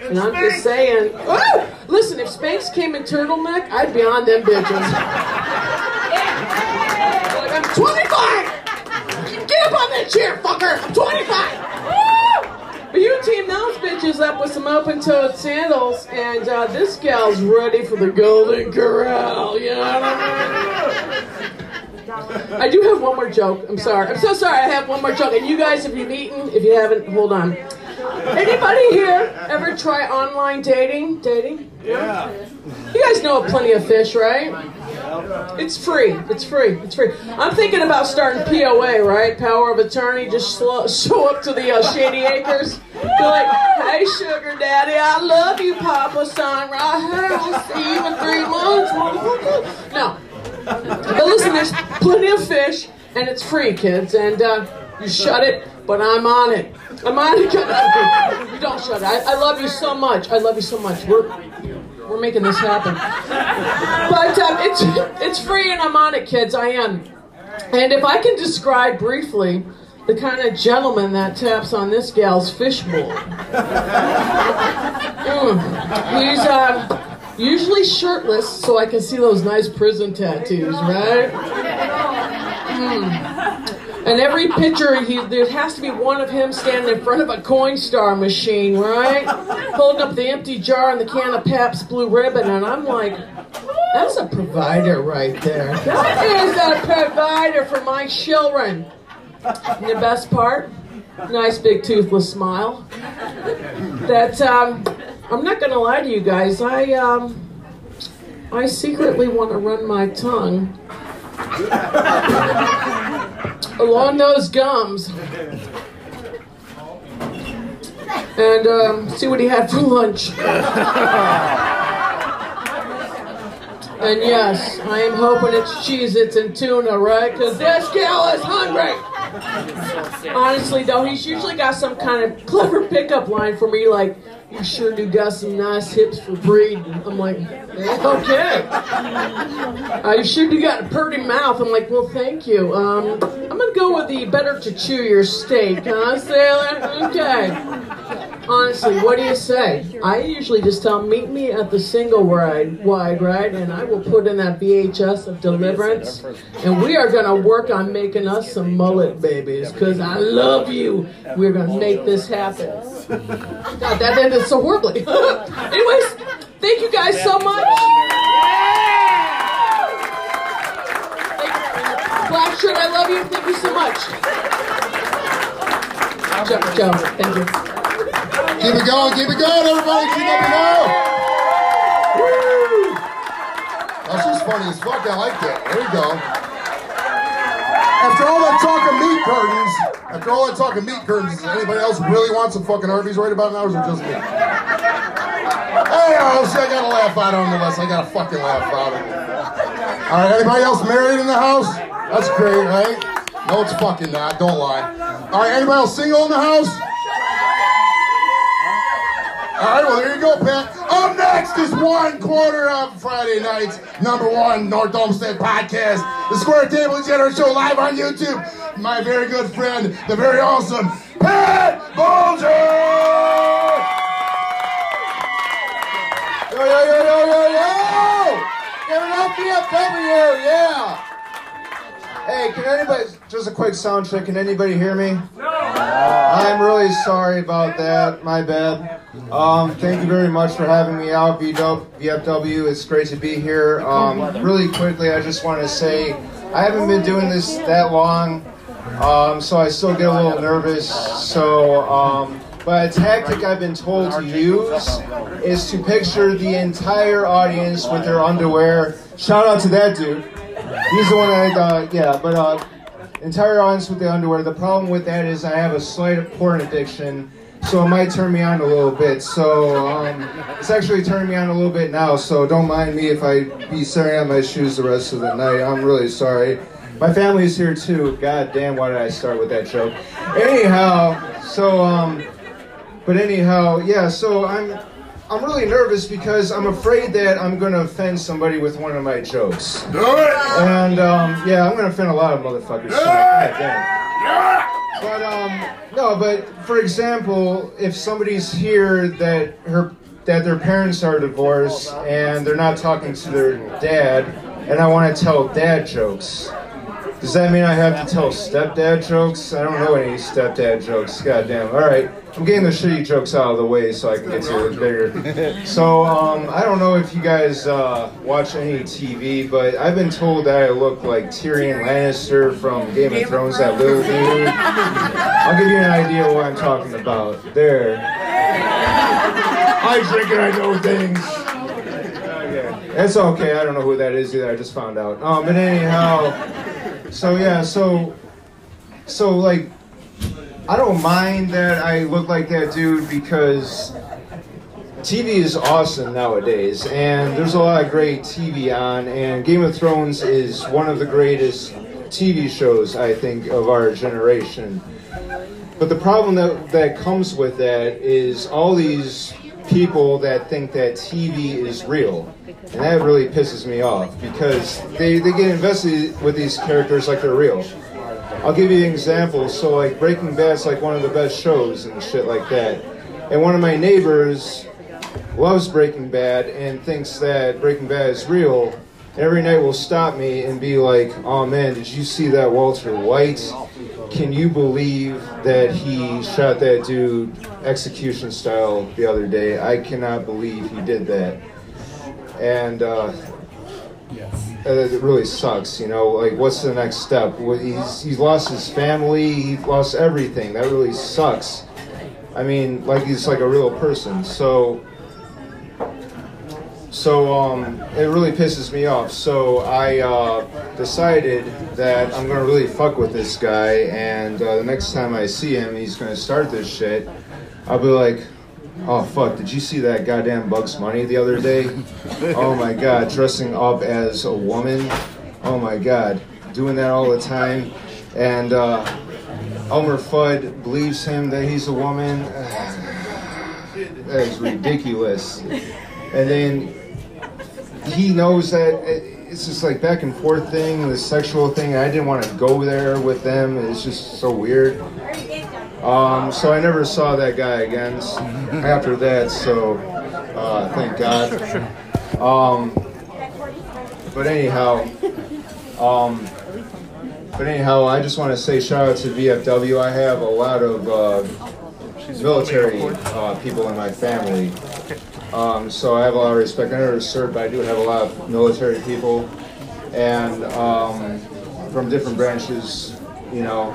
and I'm just saying, Woo! listen, if Spanx came in turtleneck, I'd be on them bitches. Like, I'm 25! Get up on that chair, fucker! I'm 25! But you team those bitches up with some open-toed sandals, and uh, this gal's ready for the Golden Corral, you know what I mean? I do have one more joke. I'm sorry. I'm so sorry. I have one more joke. And you guys, if you've eaten, if you haven't, hold on. Anybody here ever try online dating? Dating? Yeah. You guys know Plenty of Fish, right? It's free. It's free. It's free. I'm thinking about starting POA, right? Power of attorney. Just slow, show up to the uh, Shady Acres. Be like, hey, sugar daddy, I love you, Papa Son. Right here. We'll see you in three months. motherfucker." No. But listen, there's plenty of fish, and it's free, kids. And uh, you shut it, but I'm on it. I'm on it. You don't shut it. I, I love you so much. I love you so much. We're we're making this happen. But um, it's it's free, and I'm on it, kids. I am. And if I can describe briefly the kind of gentleman that taps on this gal's fishbowl. Mm. He's uh, usually shirtless, so I can see those nice prison tattoos, right? Mm. And every picture, he, there has to be one of him standing in front of a Coinstar machine, right? Holding up the empty jar and the can of Pabst Blue Ribbon, and I'm like, that's a provider right there. That is a provider for my children. And the best part, nice big toothless smile. That um, I'm not gonna lie to you guys. I um, I secretly want to run my tongue along those gums and um, see what he had for lunch. And yes, I am hoping it's Cheez Its and tuna, right? Because this gal is hungry. Honestly, though, he's usually got some kind of clever pickup line for me, like, you sure do got some nice hips for breeding. I'm like, "Yeah, okay. Uh, you sure do got a pretty mouth. I'm like, well, thank you. Um, I'm going to go with the better to chew your steak, huh, sailor? Okay. Honestly, what do you say? I usually just tell him, meet me at the single wide, wide, right? And I will put in that VHS of Deliverance. And we are going to work on making us some mullet babies because I love you. We're going to make this happen. God, that ended so horribly. Anyways, thank you guys so much. Black shirt, I love you. Thank you so much. Joe, Joe, thank you. Keep it going, keep it going, everybody. Keep up below. Woo! That's just funny as fuck. I like that. There you go. After all that talk of meat curtains, after all that talk of meat curtains, does anybody else really want some fucking Arby's right about now, or is it just me? Hey, see, I gotta laugh out on the list. I gotta fucking laugh out of it. All right, anybody else married in the house? That's great, right? No, it's fucking not. Don't lie. All right, anybody else single in the house? All right, well, there you go, Pat. Up next is one quarter of Friday night's number one North Olmsted podcast, the Square Table General Show, live on YouTube. My very good friend, the very awesome Pat Bulger! Yo, yo, yo, yo, yo, yo! Give it up, VFW, yeah! Hey, can anybody, just a quick sound check, can anybody hear me? No! I'm really sorry about that, my bad. Um, thank you very much for having me out, VFW, it's great to be here. Um, really quickly, I just want to say, I haven't been doing this that long, um, so I still get a little nervous, so, um, but a tactic I've been told to use is to picture the entire audience with their underwear. Shout out to that dude. He's the one I, uh, yeah, but uh, entire audience with the underwear. The problem with that is I have a slight porn addiction, so it might turn me on a little bit. So um, it's actually turning me on a little bit now. So don't mind me if I be staring at my shoes the rest of the night. I'm really sorry. My family's here too. God damn, why did I start with that joke? Anyhow, so um, but anyhow, yeah. So I'm I'm really nervous because I'm afraid that I'm gonna offend somebody with one of my jokes. Do it! And um, yeah, I'm gonna offend a lot of motherfuckers. So, God damn. But um, no, but for example, if somebody's here that her that their parents are divorced and they're not talking to their dad, and I want to tell dad jokes. Does that mean I have to tell stepdad jokes? I don't know any stepdad jokes. Goddamn. All right, I'm getting the shitty jokes out of the way so I can get to the bigger. So um, I don't know if you guys uh, watch any TV, but I've been told that I look like Tyrion Lannister from Game of Thrones, that little dude. I'll give you an idea what I'm talking about. There. I drink and I know things. It's okay. I don't know who that is either. I just found out. Um, but anyhow, so yeah, so so like, I don't mind that I look like that dude because TV is awesome nowadays, and there's a lot of great TV on, and Game of Thrones is one of the greatest TV shows I think of our generation. But the problem that, that comes with that is all these people that think that TV is real. And that really pisses me off because they, they get invested with these characters like they're real. I'll give you an example. So, like, Breaking Bad's like one of the best shows and shit like that. And one of my neighbors loves Breaking Bad and thinks that Breaking Bad is real. Every night will stop me and be like, oh man, did you see that Walter White? Can you believe that he shot that dude execution style the other day? I cannot believe he did that. And uh, it really sucks, you know. Like, what's the next step? He's he's lost his family. He lost everything. That really sucks. I mean, like he's like a real person. So, so um, it really pisses me off. So I uh, decided that I'm gonna really fuck with this guy, and uh, the next time I see him, he's gonna start this shit. I'll be like, "Oh fuck! Did you see that goddamn Bugs Bunny the other day? Oh my god, dressing up as a woman. Oh my god, doing that all the time." And uh, Elmer Fudd believes him that he's a woman. that is ridiculous. And then he knows that it's just like back and forth thing, the sexual thing. I didn't want to go there with them. It's just so weird. Um, so I never saw that guy again after that. So uh, thank God. Um, but anyhow, um, but anyhow, I just want to say shout out to VFW. I have a lot of uh, military uh, people in my family. Um, so I have a lot of respect. I never served, but I do have a lot of military people, and um, from different branches, you know.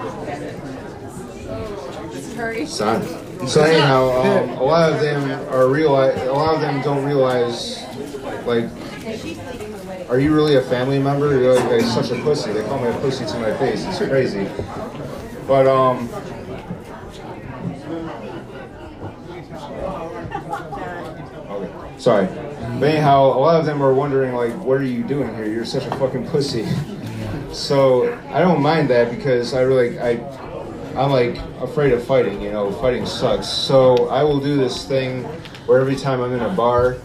Son. So anyhow, um, a lot of them are realize. A lot of them don't realize, like, are you really a family member? You're like, such a pussy. They call me a pussy to my face. It's crazy. But um. Sorry. But anyhow, a lot of them are wondering like, what are you doing here? You're such a fucking pussy. So I don't mind that because I really I I'm like afraid of fighting. You know, fighting sucks. So I will do this thing where every time I'm in a bar,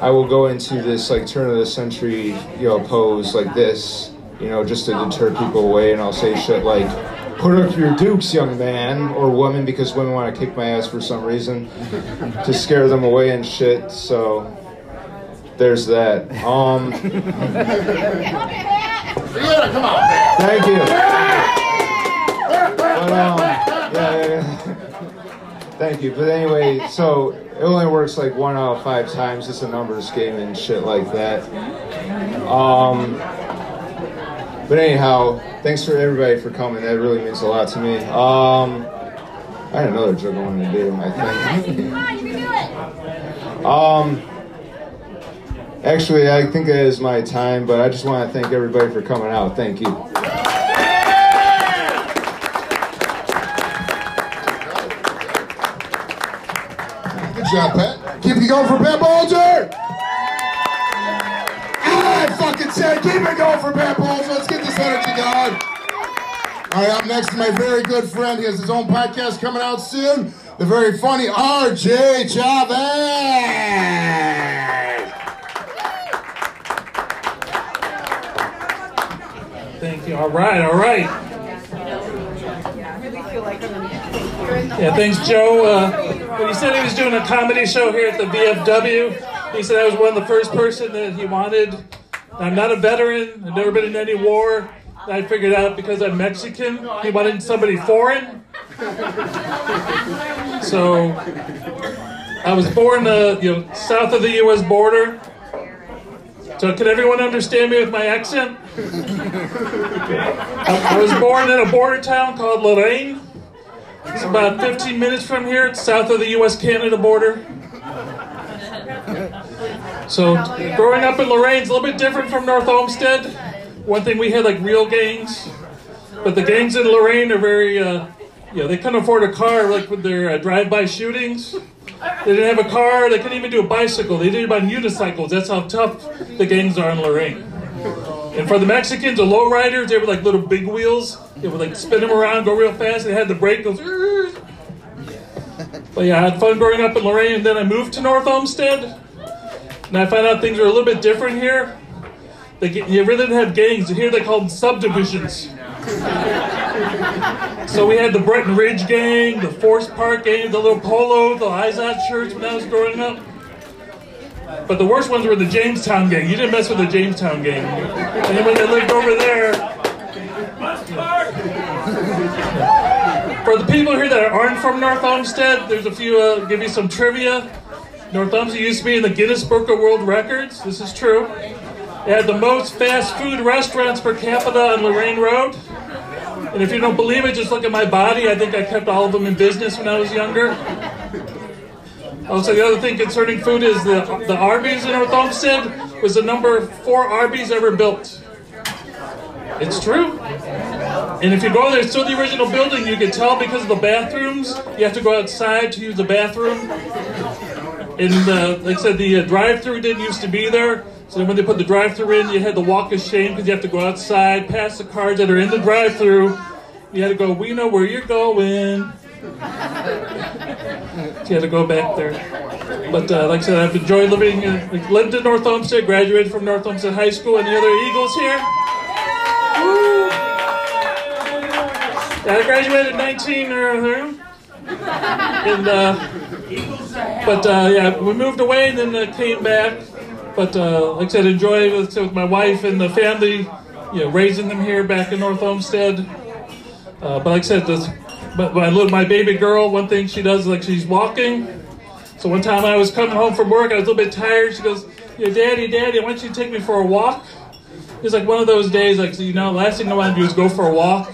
I will go into this like turn of the century you know pose like this. You know, just to deter people away, and I'll say shit like. Put up your dukes, young man or woman, because women want to kick my ass for some reason to scare them away and shit. So there's that. Um, Yeah, come on, thank you. Yeah, yeah, yeah. Thank you. But anyway, so it only works like one out of five times. It's a numbers game and shit like that. Um, but anyhow, thanks for everybody for coming. That really means a lot to me. Um, I had another joke I wanted to do. I think. Um. Actually, I think it is my time, but I just want to thank everybody for coming out. Thank you. Job, Pat. Keep it going for Pat Bulger. I fucking said keep it going for Pat Bulger. Let's get this energy going. All right, up next, to my very good friend. He has his own podcast coming out soon. The very funny RJ Chavez. Thank you. All right, all right. Yeah, thanks, Joe. Uh, when he said he was doing a comedy show here at the VFW, he said I was one of the first person that he wanted. I'm not a veteran. I've never been in any war. I figured out because I'm Mexican, he wanted somebody foreign. So I was born, uh, you know, south of the U.S. border. So can everyone understand me with my accent? I, I was born in a border town called Lorain. It's about 15 minutes from here. It's south of the U.S.-Canada border. So growing up in Lorain is a little bit different from North Olmsted. One thing we had like real gangs, but the gangs in Lorain are very, uh, you know, they couldn't afford a car like with their uh, drive-by shootings. They didn't have a car. They couldn't even do a bicycle. They did it on unicycles. That's how tough the gangs are in Lorain. And for the Mexicans, the lowriders, they were like little big wheels. They would like spin them around, go real fast. They had the brake goes. But yeah, I had fun growing up in Lorain, and then I moved to North Olmsted, and I found out things are a little bit different here. They get, you really didn't have gangs. Here they call them subdivisions. So we had the Bretton Ridge gang, the Forest Park gang, the little polo, the Izod shirts when I was growing up. But the worst ones were the Jamestown gang. You didn't mess with the Jamestown gang. Anyone that lived over there. For the people here that aren't from North Olmsted, there's a few, uh, give you some trivia. North Olmsted used to be in the Guinness Book of World Records. This is true. It had the most fast food restaurants per capita on Lorain Road. And if you don't believe it, just look at my body. I think I kept all of them in business when I was younger. Also, the other thing concerning food is the, the Arby's in North Olmsted was the number four Arby's ever built. It's true. And if you go there, it's still the original building. You can tell because of the bathrooms. You have to go outside to use the bathroom. And uh, like I said, the uh, drive-through didn't used to be there. So then when they put the drive-through in, you had to walk of shame because you have to go outside, past the cars that are in the drive-through. You had to go, we know where you're going. You had to go back there. But uh, like I said, I've enjoyed living, uh, lived in North Olmsted, graduated from North Olmsted High School, and the other Eagles here. Woo! Yeah, I graduated in 19 or and uh, but uh, yeah, we moved away and then uh, came back. But uh, like I said, enjoy with, with my wife and the family, you know, raising them here back in North Olmsted. Uh, but like I said, this, but my little my baby girl, one thing she does is like she's walking. So one time I was coming home from work, I was a little bit tired. She goes, "Yeah, Daddy, Daddy, why don't you take me for a walk." It's like one of those days, like you know, last thing I want to do is go for a walk.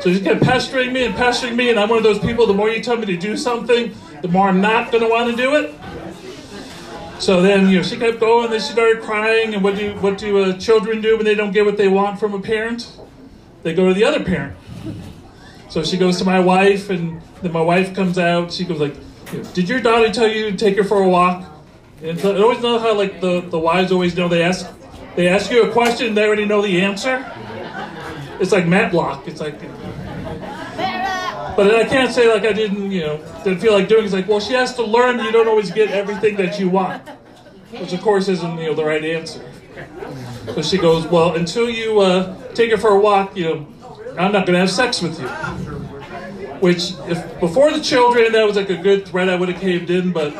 So she kept pestering me and pestering me, and I'm one of those people. The more you tell me to do something, the more I'm not going to want to do it. So then, you know, she kept going. Then she started crying. And what do what do uh, children do when they don't get what they want from a parent? They go to the other parent. So she goes to my wife, and then my wife comes out. She goes like, "Did your daughter tell you to take her for a walk?" And so, I always know how like the the wives always know they ask they ask you a question, they already know the answer. It's like Matlock. It's like. But I can't say like I didn't, you know, didn't feel like doing. It's like, well, she has to learn. You don't always get everything that you want, which of course isn't, you know, the right answer. So she goes, well, until you uh, take her for a walk, you know, I'm not going to have sex with you. Which, if before the children, that was like a good threat. I would have caved in, but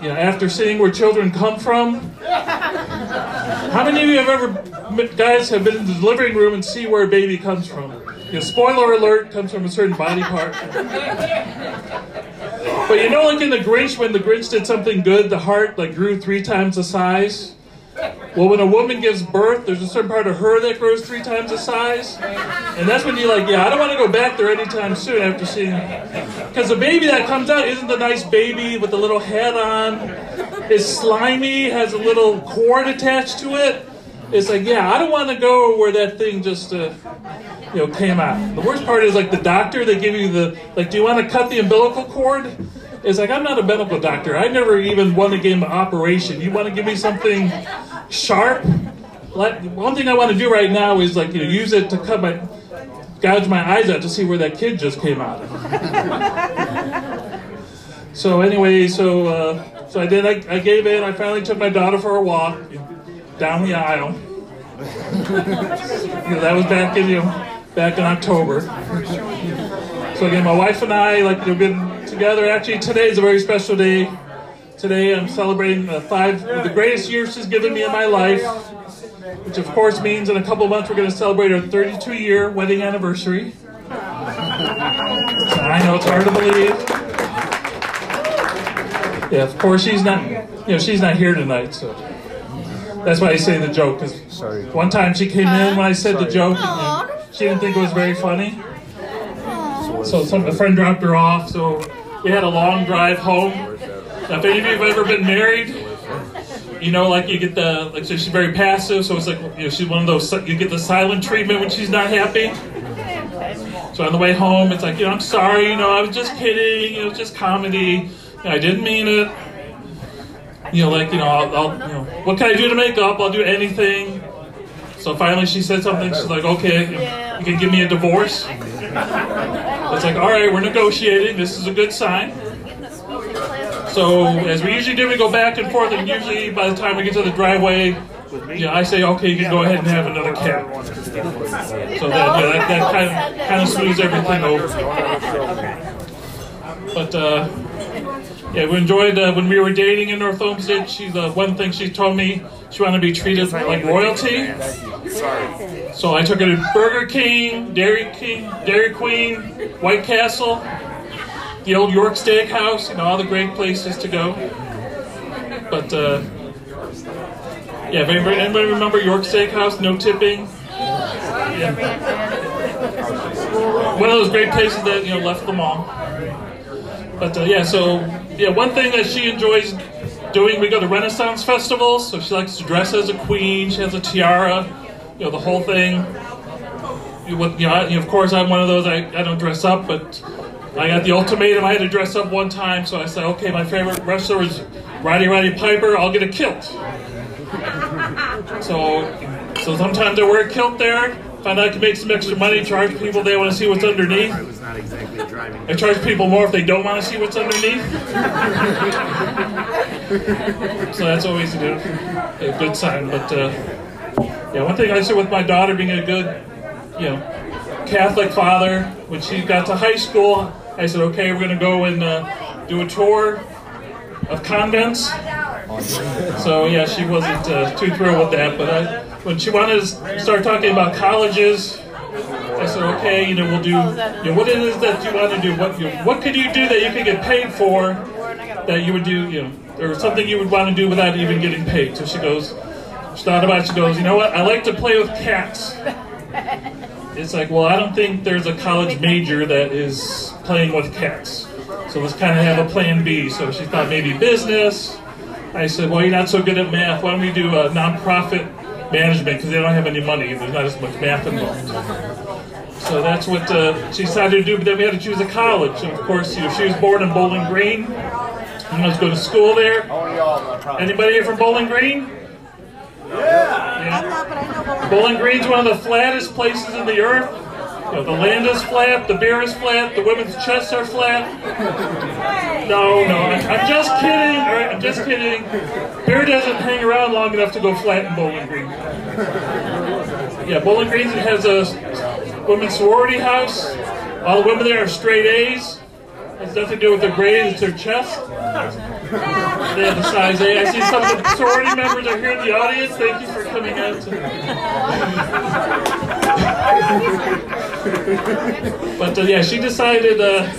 you know, after seeing where children come from, how many of you have ever, guys, have been in the living room and see where a baby comes from? You know, spoiler alert, comes from a certain body part. But you know, like in the Grinch, when the Grinch did something good, the heart like grew three times the size. Well, when a woman gives birth, there's a certain part of her that grows three times the size, and that's when you're like, yeah, I don't want to go back there anytime soon after seeing, because the baby that comes out isn't the nice baby with the little head on. It's slimy, has a little cord attached to it. It's like, yeah, I don't want to go where that thing just, uh, you know, came out. The worst part is like the doctor. They give you the like, do you want to cut the umbilical cord? It's like I'm not a medical doctor. I never even won a game of operation. You want to give me something sharp? Like one thing I want to do right now is like you know, use it to cut my gouge my eyes out to see where that kid just came out. of. so anyway, so uh, so I did. I, I gave in. I finally took my daughter for a walk down the aisle. That was back in you know, back in October. So again, my wife and I like we've been together. Actually, today is a very special day. Today I'm celebrating the five the greatest years she's given me in my life, which of course means in a couple of months we're going to celebrate our 32 year wedding anniversary. I know it's hard to believe. Yeah, of course she's not. You know, she's not here tonight, so that's why I say the joke. Because one time she came in when I said the joke, and she didn't think it was very funny. So some a friend dropped her off. So we had a long drive home. If any of you have ever been married, you know, like you get the like so she's very passive. So it's like you know she's one of those you get the silent treatment when she's not happy. So on the way home, it's like you know I'm sorry, you know I was just kidding, it was just comedy, I didn't mean it. You know, like you know, I'll, I'll you know, what can I do to make up? I'll do anything. So finally, she said something. She's like, "Okay, you can give me a divorce." It's like, all right, we're negotiating. This is a good sign. So as we usually do, we go back and forth, and usually by the time we get to the driveway, yeah, I say, okay, you can go ahead and have another cat. So that, yeah, that, that kind of kind of smooths everything over. But uh, yeah, we enjoyed uh, when we were dating in North Olmsted. She the one thing she told me she wanted to be treated like royalty. Sorry. So I took her to Burger King, Dairy King, Dairy Queen, White Castle, the old York Steakhouse, you know, all the great places to go. But uh, yeah, if anybody, anybody remember York Steakhouse? No tipping. Yeah. One of those great places that you know left the mall. But uh, yeah, so yeah, one thing that she enjoys doing, we go to Renaissance festivals, so she likes to dress as a queen. She has a tiara, you know, the whole thing. You, know, of course, I'm one of those. I, I don't dress up, but I got the ultimatum. I had to dress up one time, so I said, okay, my favorite wrestler is Roddy Roddy Piper. I'll get a kilt. So, so sometimes I wear a kilt there. Find out I can make some extra money. Charge people they want to see what's underneath. I charge people more if they don't want to see what's underneath. so that's always a good, a good sign. But uh, yeah, one thing I said with my daughter being a good, you know, Catholic father, when she got to high school, I said, okay, we're going to go and uh, do a tour of convents. So yeah, she wasn't uh, too thrilled with that. But I, when she wanted to start talking about colleges, I said, okay, you know, we'll do. You know, what it is that you want to do? What you, what could you do that you could get paid for? That you would do, you know, or something you would want to do without even getting paid. So she goes, she thought about. It, she goes, you know what? I like to play with cats. It's like, well, I don't think there's a college major that is playing with cats. So let's kind of have a plan B. So she thought maybe business. I said, well, you're not so good at math. Why don't we do a nonprofit management because they don't have any money. There's not as much math involved. So that's what uh, she decided to do. But then we had to choose a college. And of course, you know, she was born in Bowling Green. And going to go to school there. Anybody here from Bowling Green? Yeah. Bowling Green's one of the flattest places in the earth. You know, the land is flat, the beer is flat, the women's chests are flat. No, no, I'm, just kidding. All right, I'm just kidding. Beer doesn't hang around long enough to go flat in Bowling Green. Yeah, Bowling Green has a women's sorority house. All the women there are straight A's. Has nothing to do with their grades, it's their chest. They have the size A. I see some of the sorority members are here in the audience. Thank you for coming out. but uh, yeah, she decided, uh,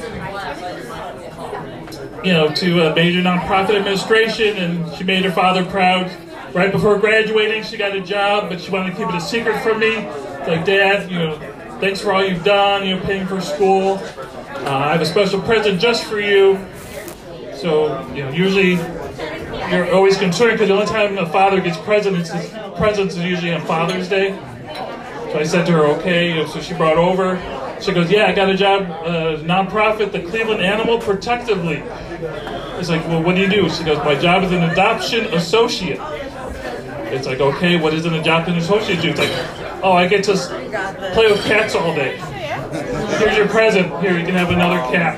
you know, to uh, major nonprofit administration, and she made her father proud. Right before graduating, she got a job, but she wanted to keep it a secret from me. Like, Dad, you know, thanks for all you've done. You know, paying for school. Uh, I have a special present just for you. So, you know, usually you're always concerned because the only time a father gets presents, is presents is usually on Father's Day. So I said to her, okay. So she brought over She goes, yeah, I got a job, uh, nonprofit, the Cleveland Animal Protective League. It's like, well, what do you do? She goes, my job is an adoption associate. It's like, okay, what does an adoption associate do? It's like, oh, I get to play with cats all day. Here's your present. Here, you can have another cat.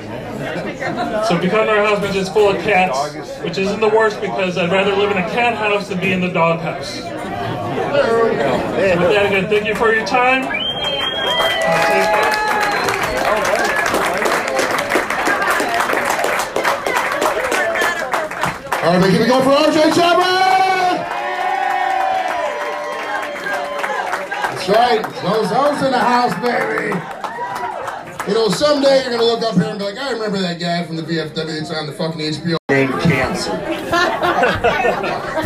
So we come to our house, which is full of cats, which isn't the worst because I'd rather live in a cat house than be in the dog house. So with that, again, thank you for your time. All right, keep it going for RJ Chapman! That's right. Those those in the house, baby. You know, someday you're gonna look up here and be like, I remember that guy from the VFW that's on the fucking HBO. named Cancer.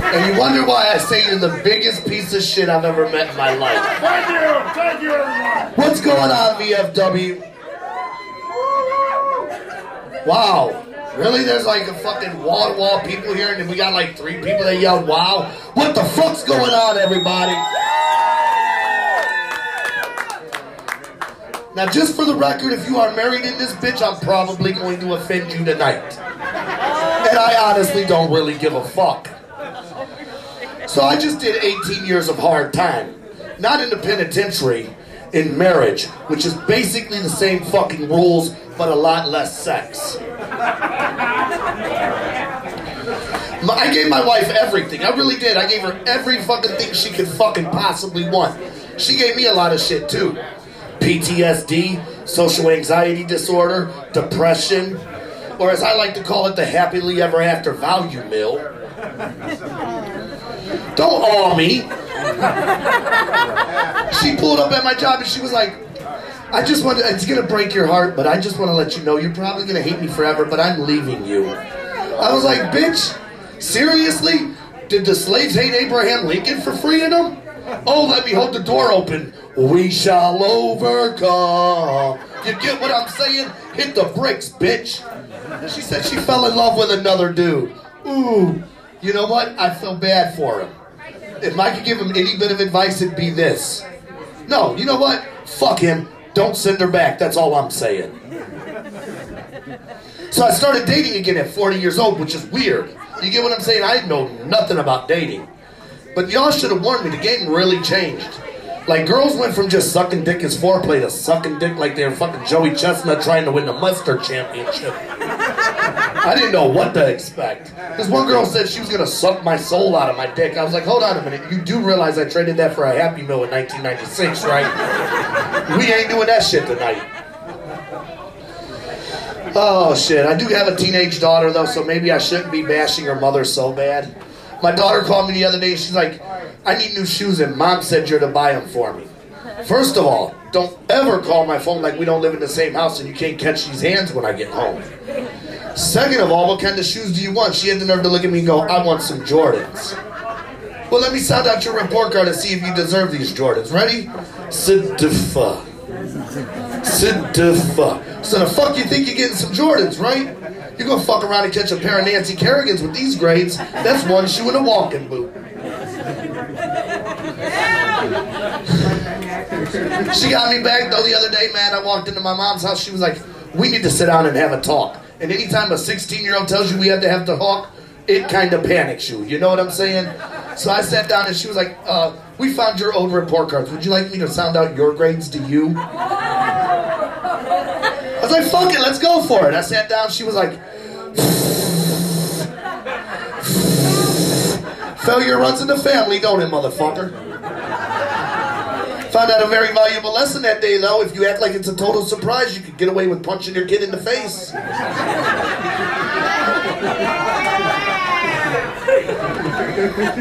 and you wonder why I say you're the biggest piece of shit I've ever met in my life. Thank you, thank you, everyone. What's going on, VFW? Wow. Really? There's like a fucking wall to wall people here, and then we got like three people that yelled, wow. What the fuck's going on, everybody? Now, just for the record, if you are married in this bitch, I'm probably going to offend you tonight. And I honestly don't really give a fuck. So I just did 18 years of hard time. Not in the penitentiary, in marriage, which is basically the same fucking rules, but a lot less sex. I gave my wife everything. I really did. I gave her every fucking thing she could fucking possibly want. She gave me a lot of shit too. PTSD, social anxiety disorder, depression, or as I like to call it, the happily ever after value mill. Don't awe me. She pulled up at my job and she was like, I just want to, it's going to break your heart, but I just want to let you know you're probably going to hate me forever, but I'm leaving you. I was like, bitch, seriously? Did the slaves hate Abraham Lincoln for freeing them? Oh, let me hold the door open. We shall overcome. You get what I'm saying? Hit the bricks, bitch. She said she fell in love with another dude. Ooh, you know what? I feel bad for him. If I could give him any bit of advice, it'd be this. No, you know what? Fuck him. Don't send her back. That's all I'm saying. So I started dating again at 40 years old, which is weird. You get what I'm saying? I know nothing about dating. But y'all should have warned me. The game really changed. Like girls went from just sucking dick as foreplay to sucking dick like they were fucking Joey Chestnut trying to win the mustard championship. I didn't know what to expect. This one girl said she was gonna suck my soul out of my dick. I was like, hold on a minute. You do realize I traded that for a Happy Meal in 1996, right? We ain't doing that shit tonight. Oh shit! I do have a teenage daughter though, so maybe I shouldn't be bashing her mother so bad. My daughter called me the other day. She's like, "I need new shoes," and mom said you're to buy them for me. First of all, don't ever call my phone like we don't live in the same house and you can't catch these hands when I get home. Second of all, what kind of shoes do you want? She had the nerve to look at me and go, "I want some Jordans." Well, let me sound out your report card and see if you deserve these Jordans. Ready? Sidifa. Sidifa. So the fuck you think you're getting some Jordans, right? You're gonna fuck around and catch a pair of Nancy Kerrigans with these grades. That's one shoe and a walking boot. She got me back though the other day, man. I walked into my mom's house. She was like, "We need to sit down and have a talk." And anytime a 16-year-old tells you we have to have the talk, it kind of panics you. You know what I'm saying? So I sat down and she was like, uh, "We found your old report cards. Would you like me to sound out your grades to you?" Was like, "Fuck it, let's go for it." I sat down. She was like. Failure runs in the family, don't it, motherfucker? Found out a very valuable lesson that day, though. If you act like it's a total surprise, you could get away with punching your kid in the face.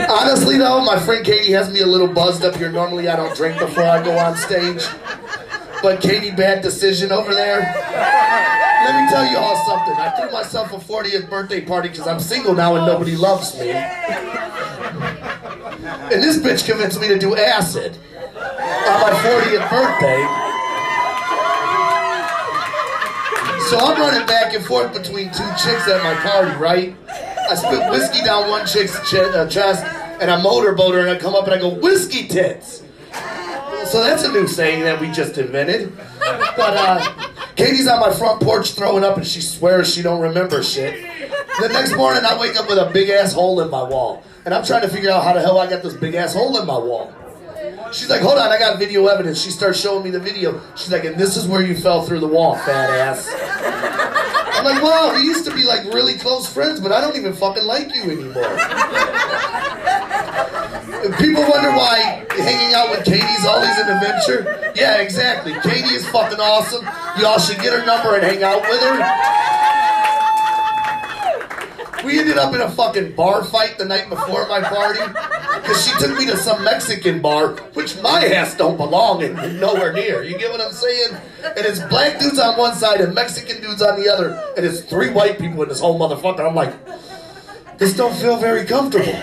Honestly, though, my friend Katie has me a little buzzed up here. Normally, I don't drink before I go on stage. But Katie, bad decision over there. Let me tell you all something. I threw myself a 40th birthday party because I'm single now and nobody loves me. And this bitch convinced me to do acid on my 40th birthday. So I'm running back and forth between two chicks at my party, right? I spit whiskey down one chick's uh, chest, and I motorboat her, and I come up and I go, whiskey tits. So that's a new saying that we just invented. But uh, Katie's on my front porch throwing up and she swears she don't remember shit. The next morning I wake up with a big ass hole in my wall. And I'm trying to figure out how the hell I got this big ass hole in my wall. She's like, hold on, I got video evidence. She starts showing me the video. She's like, and this is where you fell through the wall, fat ass. I'm like, wow, we used to be like really close friends, but I don't even fucking like you anymore. People wonder why hanging out with Katie's always an adventure. Yeah, exactly. Katie is fucking awesome. Y'all should get her number and hang out with her. We ended up in a fucking bar fight the night before my party because she took me to some Mexican bar, which my ass don't belong in, nowhere near. You get what I'm saying? And it's black dudes on one side and Mexican dudes on the other, and it's three white people in this whole motherfucker. I'm like, this don't feel very comfortable.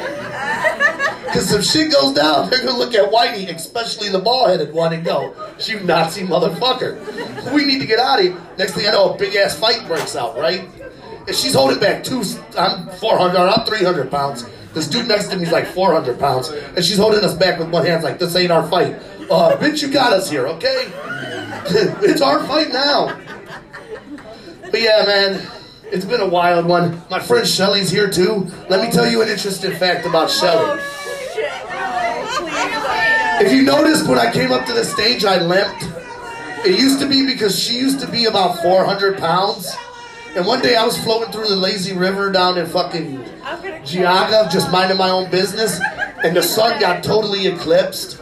Because if shit goes down, they're gonna look at Whitey, especially the ball-headed one, and go, "You Nazi motherfucker! We need to get out of here." Next thing I know, a big ass fight breaks out, right? And she's holding back two. I'm 400. I'm 300 pounds. This dude next to me is like 400 pounds, and she's holding us back with one hand, like this ain't our fight. Uh, bitch, you got us here, okay? it's our fight now. But yeah, man, it's been a wild one. My friend Shelly's here too. Let me tell you an interesting fact about Shelly. If you noticed when I came up to the stage, I limped. It used to be because she used to be about 400 pounds. And one day I was floating through the lazy river down in fucking Geauga, just minding my own business, and the sun got totally eclipsed.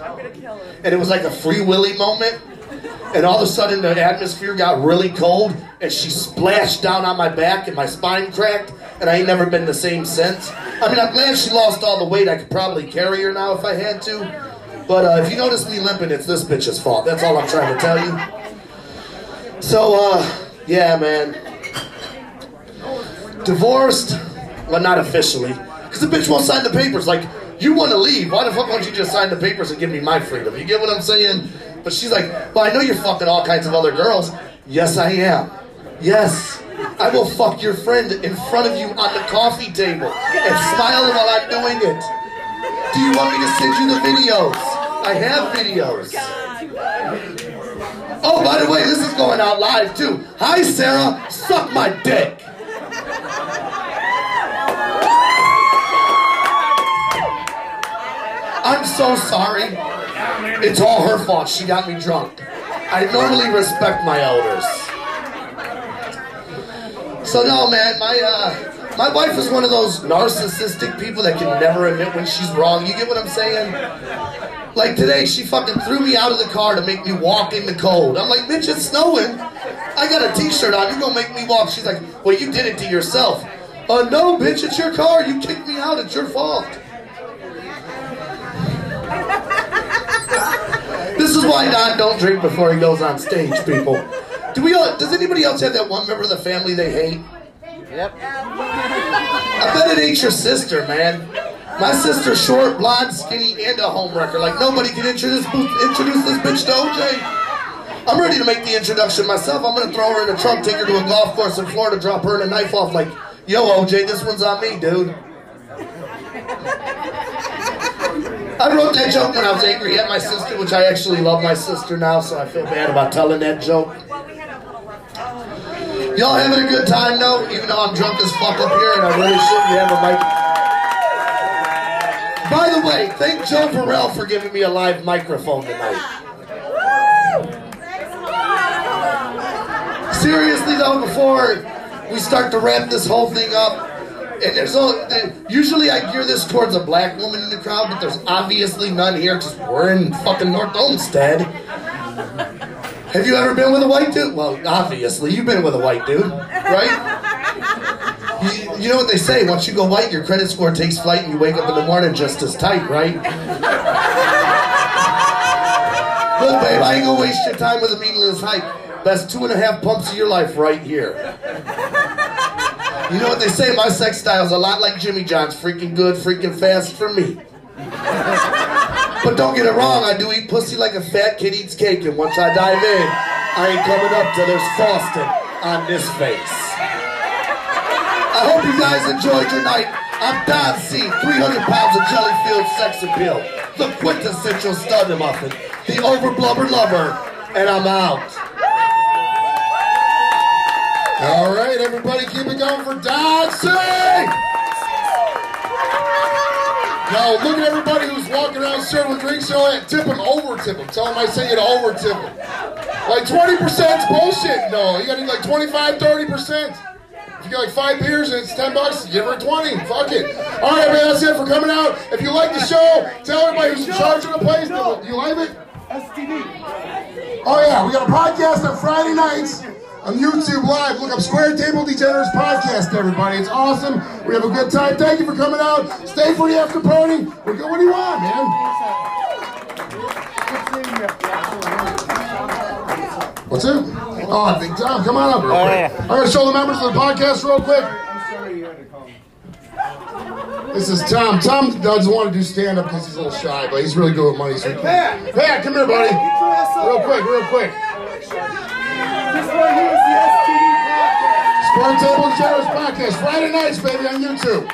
And it was like a free willy moment. And all of a sudden the atmosphere got really cold, and she splashed down on my back, and my spine cracked, and I ain't never been the same since. I mean, I'm glad she lost all the weight. I could probably carry her now if I had to. But uh, if you notice me limping, it's this bitch's fault. That's all I'm trying to tell you. So, uh, yeah, man. Divorced, well, not officially, because the bitch won't sign the papers. Like, you want to leave? Why the fuck won't you just sign the papers and give me my freedom? You get what I'm saying? But she's like, well, I know you're fucking all kinds of other girls. Yes, I am. Yes. I will fuck your friend in front of you on the coffee table and smile while I'm doing it. Do you want me to send you the videos? I have videos. Oh, by the way, this is going out live too. Hi, Sarah. Suck my dick. I'm so sorry. It's all her fault. She got me drunk. I normally respect my elders. So no, man, my uh, my wife is one of those narcissistic people that can never admit when she's wrong. You get what I'm saying? Like today, she fucking threw me out of the car to make me walk in the cold. I'm like, bitch, it's snowing. I got a t-shirt on. You gonna make me walk? She's like, well, you did it to yourself. Uh, no, bitch, it's your car. You kicked me out. It's your fault. This is why Don don't drink before he goes on stage, people. Do we all, does anybody else have that one member of the family they hate? Yep. I bet it ain't your sister, man. My sister's short, blonde, skinny, and a homewrecker. Like nobody can introduce introduce this bitch to OJ. I'm ready to make the introduction myself. I'm gonna throw her in a trunk, take her to a golf course in Florida, drop her in a knife off. Like, yo, OJ, this one's on me, dude. I wrote that joke when I was angry at my sister, which I actually love my sister now, so I feel bad about telling that joke. Y'all having a good time though, even though I'm drunk as fuck up here and I really shouldn't have a mic. By the way, thank Joe Farrell for giving me a live microphone tonight. Seriously though, before we start to wrap this whole thing up, and there's all, usually I gear this towards a black woman in the crowd, but there's obviously none here because we're in fucking North Olmsted. Have you ever been with a white dude? Well, obviously, you've been with a white dude, right? You, you know what they say, once you go white, your credit score takes flight and you wake up in the morning just as tight, right? Look, babe, I ain't gonna waste your time with a meaningless hype. That's two and a half pumps of your life right here. You know what they say? My sex style's a lot like Jimmy John's. Freaking good, freaking fast for me. But don't get it wrong, I do eat pussy like a fat kid eats cake, and once I dive in, I ain't coming up till there's frosting on this face. I hope you guys enjoyed your night. I'm Don C, 300 pounds of jelly filled sex appeal, the quintessential stud muffin. the overblubber lover, and I'm out. All right, everybody, keep it going for Dodson. Now, look at everybody who's walking around serving drinks and all that. Tip them, over tip them. Tell them I say you to over tip them. Like 20% is bullshit. No, you gotta do like 25, 30%. If you get like five beers and it's 10 bucks, give her 20. Fuck it. All right, man, that's it for coming out. If you like the show, tell everybody who's in charge of the place. Do you like it? STD. Oh, yeah, we got a podcast on Friday nights on YouTube Live. Look up Square Table Degenerates Podcast, everybody. It's awesome. We have a good time. Thank you for coming out. Stay for the after party. We're good. What do you want, man? What's it? Oh, Big Tom, come on up real Oh, quick. I'm going to show the members of the podcast real quick. I'm sorry you had to come. This is Tom. Tom doesn't want to do stand up because he's a little shy, but he's really good with money. So he can. Pat, come here, buddy. Real quick, real quick. Square Table Generous Podcast, Friday nights, baby, on YouTube.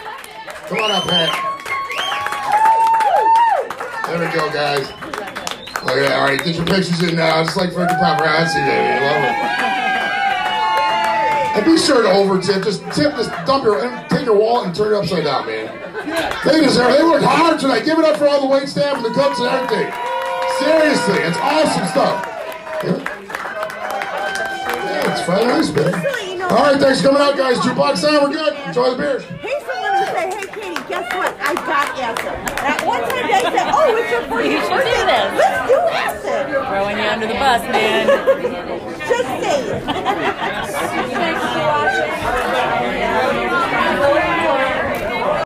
Come on up, Pat. There we go, guys. Look at that. All right, get your pictures in now, It's like for the paparazzi, baby. I Love it. And be sure to over tip. Just tip, just dump your, and take your wallet and turn it upside down, man. They deserve. They worked hard tonight. Give it up for all the wait staff and the cooks and everything. Seriously, it's awesome stuff. All right, thanks for coming out, guys. Two bucks in, we're good. Enjoy the beers. He's the one who said, hey, Katie, guess what? I got acid. At one time they said, oh, it's your 40th You should do this. Let's do acid. Throwing you under the bus, man. Just say it.